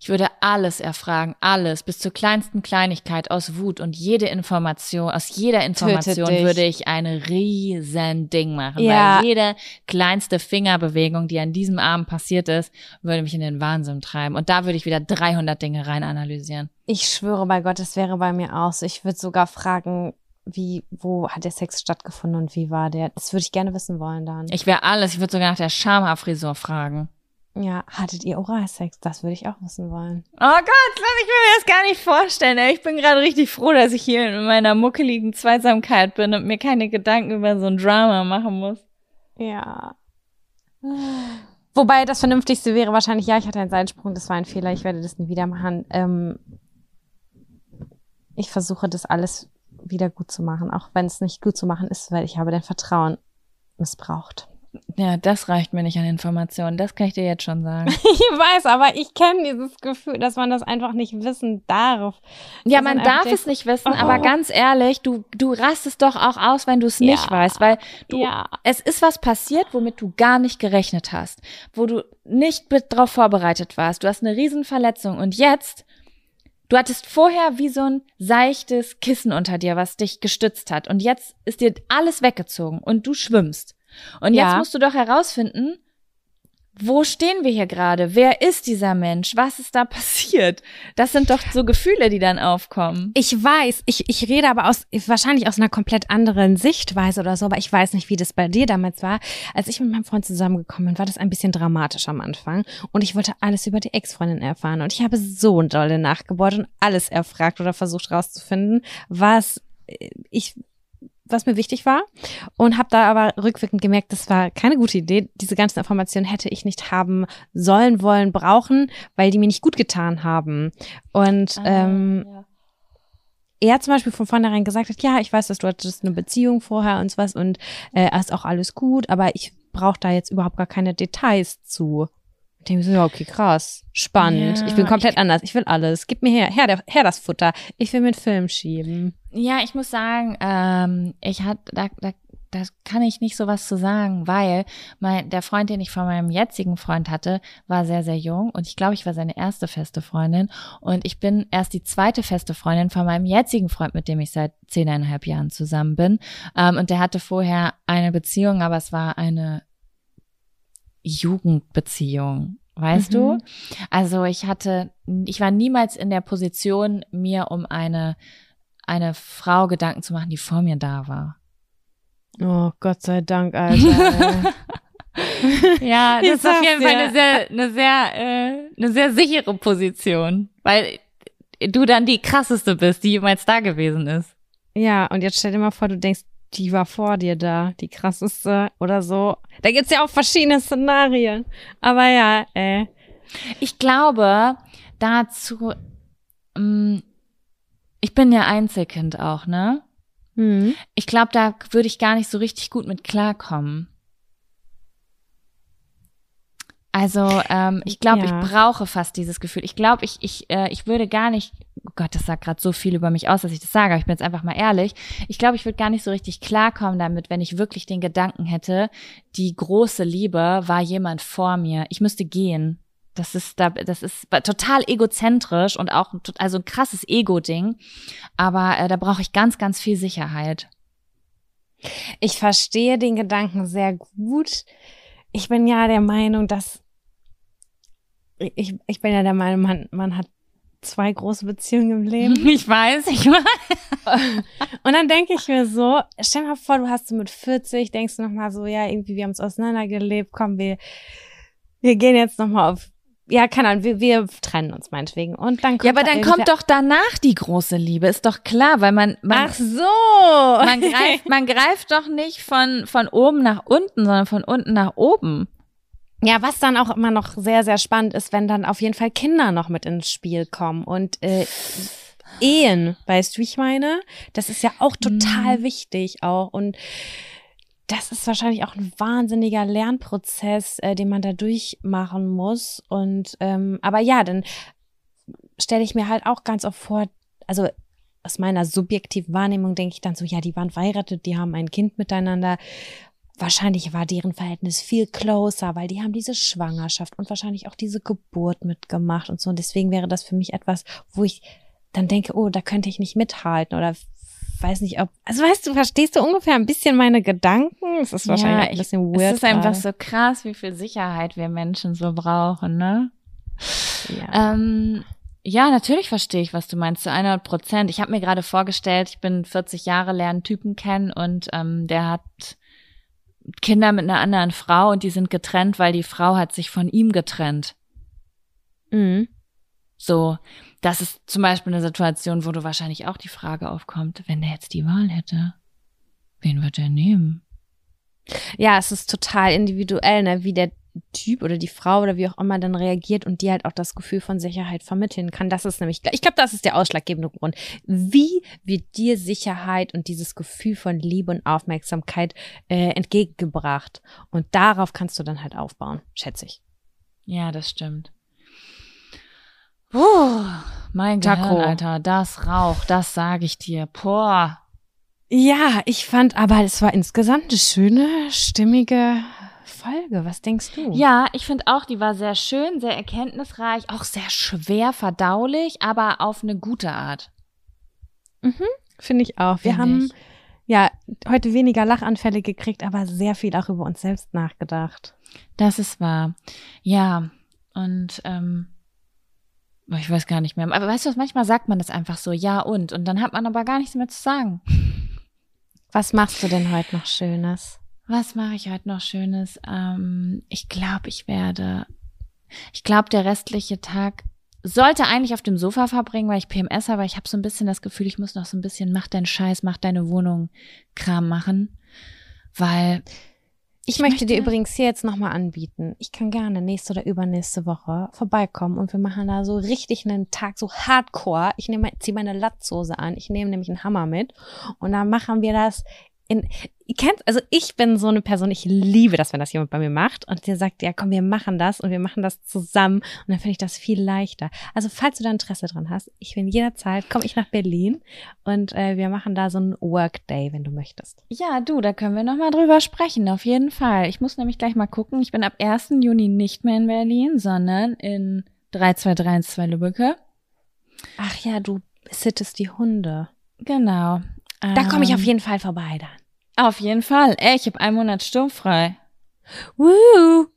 Ich würde alles erfragen, alles, bis zur kleinsten Kleinigkeit aus Wut und jede Information, aus jeder Information würde ich ein riesen Ding machen. Ja. Weil jede kleinste Fingerbewegung, die an diesem Abend passiert ist, würde mich in den Wahnsinn treiben. Und da würde ich wieder 300 Dinge rein analysieren. Ich schwöre bei Gott, es wäre bei mir auch so. Ich würde sogar fragen, wie, wo hat der Sex stattgefunden und wie war der? Das würde ich gerne wissen wollen dann. Ich wäre alles, ich würde sogar nach der Schamhaarfrisur fragen. Ja, hattet ihr Oralsex? Das würde ich auch wissen wollen. Oh Gott, lass ich mir das gar nicht vorstellen. Ich bin gerade richtig froh, dass ich hier in meiner muckeligen Zweisamkeit bin und mir keine Gedanken über so ein Drama machen muss. Ja. Wobei das Vernünftigste wäre wahrscheinlich, ja, ich hatte einen Seitensprung, das war ein Fehler, ich werde das nie wieder machen. Ähm, ich versuche das alles wieder gut zu machen, auch wenn es nicht gut zu machen ist, weil ich habe dein Vertrauen missbraucht. Ja, das reicht mir nicht an Informationen. Das kann ich dir jetzt schon sagen. Ich weiß, aber ich kenne dieses Gefühl, dass man das einfach nicht wissen darf. Ja, man darf denkt, es nicht wissen, oh. aber ganz ehrlich, du, du rastest doch auch aus, wenn du es nicht Ja. weißt, weil du, Ja. es ist was passiert, womit du gar nicht gerechnet hast, wo du nicht drauf vorbereitet warst. Du hast eine Riesenverletzung und jetzt, du hattest vorher wie so ein seichtes Kissen unter dir, was dich gestützt hat und jetzt ist dir alles weggezogen und du schwimmst. Und jetzt Ja. musst du doch herausfinden, wo stehen wir hier gerade? Wer ist dieser Mensch? Was ist da passiert? Das sind doch so Gefühle, die dann aufkommen. Ich weiß, ich, ich rede aber aus, wahrscheinlich aus einer komplett anderen Sichtweise oder so, aber ich weiß nicht, wie das bei dir damals war. Als ich mit meinem Freund zusammengekommen bin, war das ein bisschen dramatisch am Anfang und ich wollte alles über die Ex-Freundin erfahren und ich habe so dolle nachgebohrt und alles erfragt oder versucht rauszufinden, was äh, ich was mir wichtig war und habe da aber rückwirkend gemerkt, das war keine gute Idee. Diese ganzen Informationen hätte ich nicht haben sollen, wollen, brauchen, weil die mir nicht gut getan haben. Und ähm, ja. er zum Beispiel von vornherein gesagt hat, ja, ich weiß, dass du hattest eine Beziehung vorher und sowas und äh, ist auch alles gut, aber ich brauche da jetzt überhaupt gar keine Details zu. Ich denke mir so, ja, okay, krass, spannend. Ja, ich bin komplett anders. Ich will alles. Gib mir her, her, her das Futter. Ich will mit Film schieben. Ja, ich muss sagen, ähm, ich hat, da, da, da kann ich nicht so was zu sagen, weil mein, der Freund, den ich von meinem jetzigen Freund hatte, war sehr, sehr jung und ich glaube, ich war seine erste feste Freundin und ich bin erst die zweite feste Freundin von meinem jetzigen Freund, mit dem ich seit zehneinhalb Jahren zusammen bin. Ähm, und der hatte vorher eine Beziehung, aber es war eine Jugendbeziehung. Weißt Mhm. du? Also ich hatte, ich war niemals in der Position, mir um eine eine Frau Gedanken zu machen, die vor mir da war. Oh, Gott sei Dank, Alter. Ja, Ich das ist auf jeden Fall dir. eine sehr, eine sehr, äh, eine sehr sichere Position, weil du dann die krasseste bist, die jemals da gewesen ist. ja, und jetzt stell dir mal vor, du denkst, die war vor dir da, die krasseste oder so. Da gibt's ja auch verschiedene Szenarien. Aber ja, äh. Ich glaube, dazu, ähm, ich bin ja Einzelkind auch, ne? Hm. Ich glaube, da würde ich gar nicht so richtig gut mit klarkommen. Also, ähm, ich glaube, Ja. ich brauche fast dieses Gefühl. Ich glaube, ich, ich, äh, ich würde gar nicht, oh Gott, das sagt gerade so viel über mich aus, dass ich das sage, aber ich bin jetzt einfach mal ehrlich. Ich glaube, ich würde gar nicht so richtig klarkommen damit, wenn ich wirklich den Gedanken hätte, die große Liebe war jemand vor mir. Ich müsste gehen. Das ist da, das ist total egozentrisch und auch also ein krasses Ego-Ding. Aber äh, da brauche ich ganz, ganz viel Sicherheit. Ich verstehe den Gedanken sehr gut. Ich bin ja der Meinung, dass ich, ich bin ja der Meinung, man, man hat zwei große Beziehungen im Leben. Ich weiß, ich weiß. Und dann denke ich mir so, stell dir mal vor, du hast so mit 40, denkst du nochmal so, ja, irgendwie, wir haben uns auseinandergelebt, komm, wir, wir gehen jetzt nochmal auf, ja, keine Ahnung, wir, wir trennen uns meinetwegen. Und dann kommt Ja, aber da dann irgendwer- kommt doch danach die große Liebe, ist doch klar, weil man, man, Ach so. man greift, man greift doch nicht von, von oben nach unten, sondern von unten nach oben. Ja, was dann auch immer noch sehr, sehr spannend ist, wenn dann auf jeden Fall Kinder noch mit ins Spiel kommen und äh, Ehen, weißt du, wie ich meine? Das ist ja auch total wichtig auch und das ist wahrscheinlich auch ein wahnsinniger Lernprozess, äh, den man da durchmachen muss. Und ähm, aber ja, dann stelle ich mir halt auch ganz oft vor, also aus meiner subjektiven Wahrnehmung denke ich dann so, ja, die waren verheiratet, die haben ein Kind miteinander. Wahrscheinlich war deren Verhältnis viel closer, weil die haben diese Schwangerschaft und wahrscheinlich auch diese Geburt mitgemacht und so. Und deswegen wäre das für mich etwas, wo ich dann denke, oh, da könnte ich nicht mithalten oder weiß nicht, ob, also weißt du, verstehst du ungefähr ein bisschen meine Gedanken? Es ist wahrscheinlich ein ich- bisschen weird. Es ist einfach so krass, wie viel Sicherheit wir Menschen so brauchen, ne? Ja. Ähm, ja, natürlich verstehe ich, was du meinst, zu 100 Prozent. Ich habe mir gerade vorgestellt, ich bin 40 Jahre, lerne einen Typen kennen und ähm, der hat Kinder mit einer anderen Frau und die sind getrennt, weil die Frau hat sich von ihm getrennt. Mhm. So, das ist zum Beispiel eine Situation, wo du wahrscheinlich auch die Frage aufkommt, wenn der jetzt die Wahl hätte, wen wird er nehmen? Ja, es ist total individuell, ne, wie der Typ oder die Frau oder wie auch immer dann reagiert und die halt auch das Gefühl von Sicherheit vermitteln kann. Das ist nämlich, ich glaube, das ist der ausschlaggebende Grund. Wie wird dir Sicherheit und dieses Gefühl von Liebe und Aufmerksamkeit äh, entgegengebracht? Und darauf kannst du dann halt aufbauen, schätze ich. Ja, das stimmt. Puh, mein Taco. Gehirn, Alter, das Rauch, das sage ich dir. Boah. Ja, ich fand aber, es war insgesamt eine schöne, stimmige Folge. Was denkst du? Ja, ich finde auch, die war sehr schön, sehr erkenntnisreich, auch sehr schwer verdaulich, aber auf eine gute Art. Finde ich auch. Wir Find haben ich. ja heute weniger Lachanfälle gekriegt, aber sehr viel auch über uns selbst nachgedacht. Das ist wahr. Ja, und ähm, ich weiß gar nicht mehr. Aber weißt du was, manchmal sagt man das einfach so, ja und, und dann hat man aber gar nichts mehr zu sagen. Was machst du denn heute noch Schönes? Was mache ich heute noch Schönes? Ähm, ich glaube, ich werde. Ich glaube, der restliche Tag sollte eigentlich auf dem Sofa verbringen, weil ich PMS habe. aber Ich habe so ein bisschen das Gefühl, ich muss noch so ein bisschen, mach deinen Scheiß, mach deine Wohnung Kram machen. Weil, Ich, Ich möchte, dir möchte- übrigens hier jetzt nochmal anbieten. Ich kann gerne nächste oder übernächste Woche vorbeikommen und wir machen da so richtig einen Tag, so hardcore. Ich nehme, ziehe meine Latzhose an. Ich nehme nämlich einen Hammer mit und dann machen wir das in, ihr kennt, also ich bin so eine Person, ich liebe das, wenn das jemand bei mir macht und der sagt, ja komm, wir machen das und wir machen das zusammen und dann finde ich das viel leichter. Also falls du da Interesse dran hast, ich bin jederzeit, komme ich nach Berlin und äh, wir machen da so einen Workday, wenn du möchtest. ja, du, da können wir nochmal drüber sprechen, auf jeden Fall. Ich muss nämlich gleich mal gucken. Ich bin ab 1. Juni nicht mehr in Berlin, sondern in 3232 Lübbecke. Ach ja, du sittest die Hunde. Genau. Da komme ich auf Ähm, jeden Fall vorbei dann. Auf jeden Fall. Ey, ich habe einen Monat sturmfrei. Woo,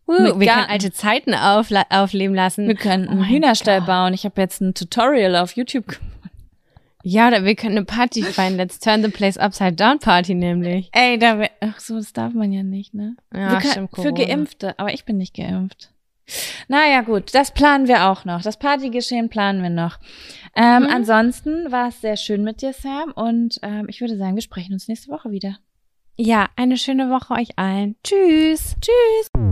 woo. Wir können alte Zeiten aufla aufleben lassen. Wir können Oh einen mein Hühnerstall Gott. bauen. Ich habe jetzt ein Tutorial auf YouTube. gemacht. Ja, oder wir können eine Party feiern. Let's turn the place upside down Party nämlich. Ey, da wär, ach so, das darf man ja nicht, ne? Ja, wir können, stimmt, für. Geimpfte, aber ich bin nicht geimpft. Naja, gut, das planen wir auch noch. Das Partygeschehen planen wir noch. Ähm, Mhm. Ansonsten war es sehr schön mit dir, Sam. Und ähm, ich würde sagen, wir sprechen uns nächste Woche wieder. Ja, eine schöne Woche euch allen. Tschüss. Tschüss.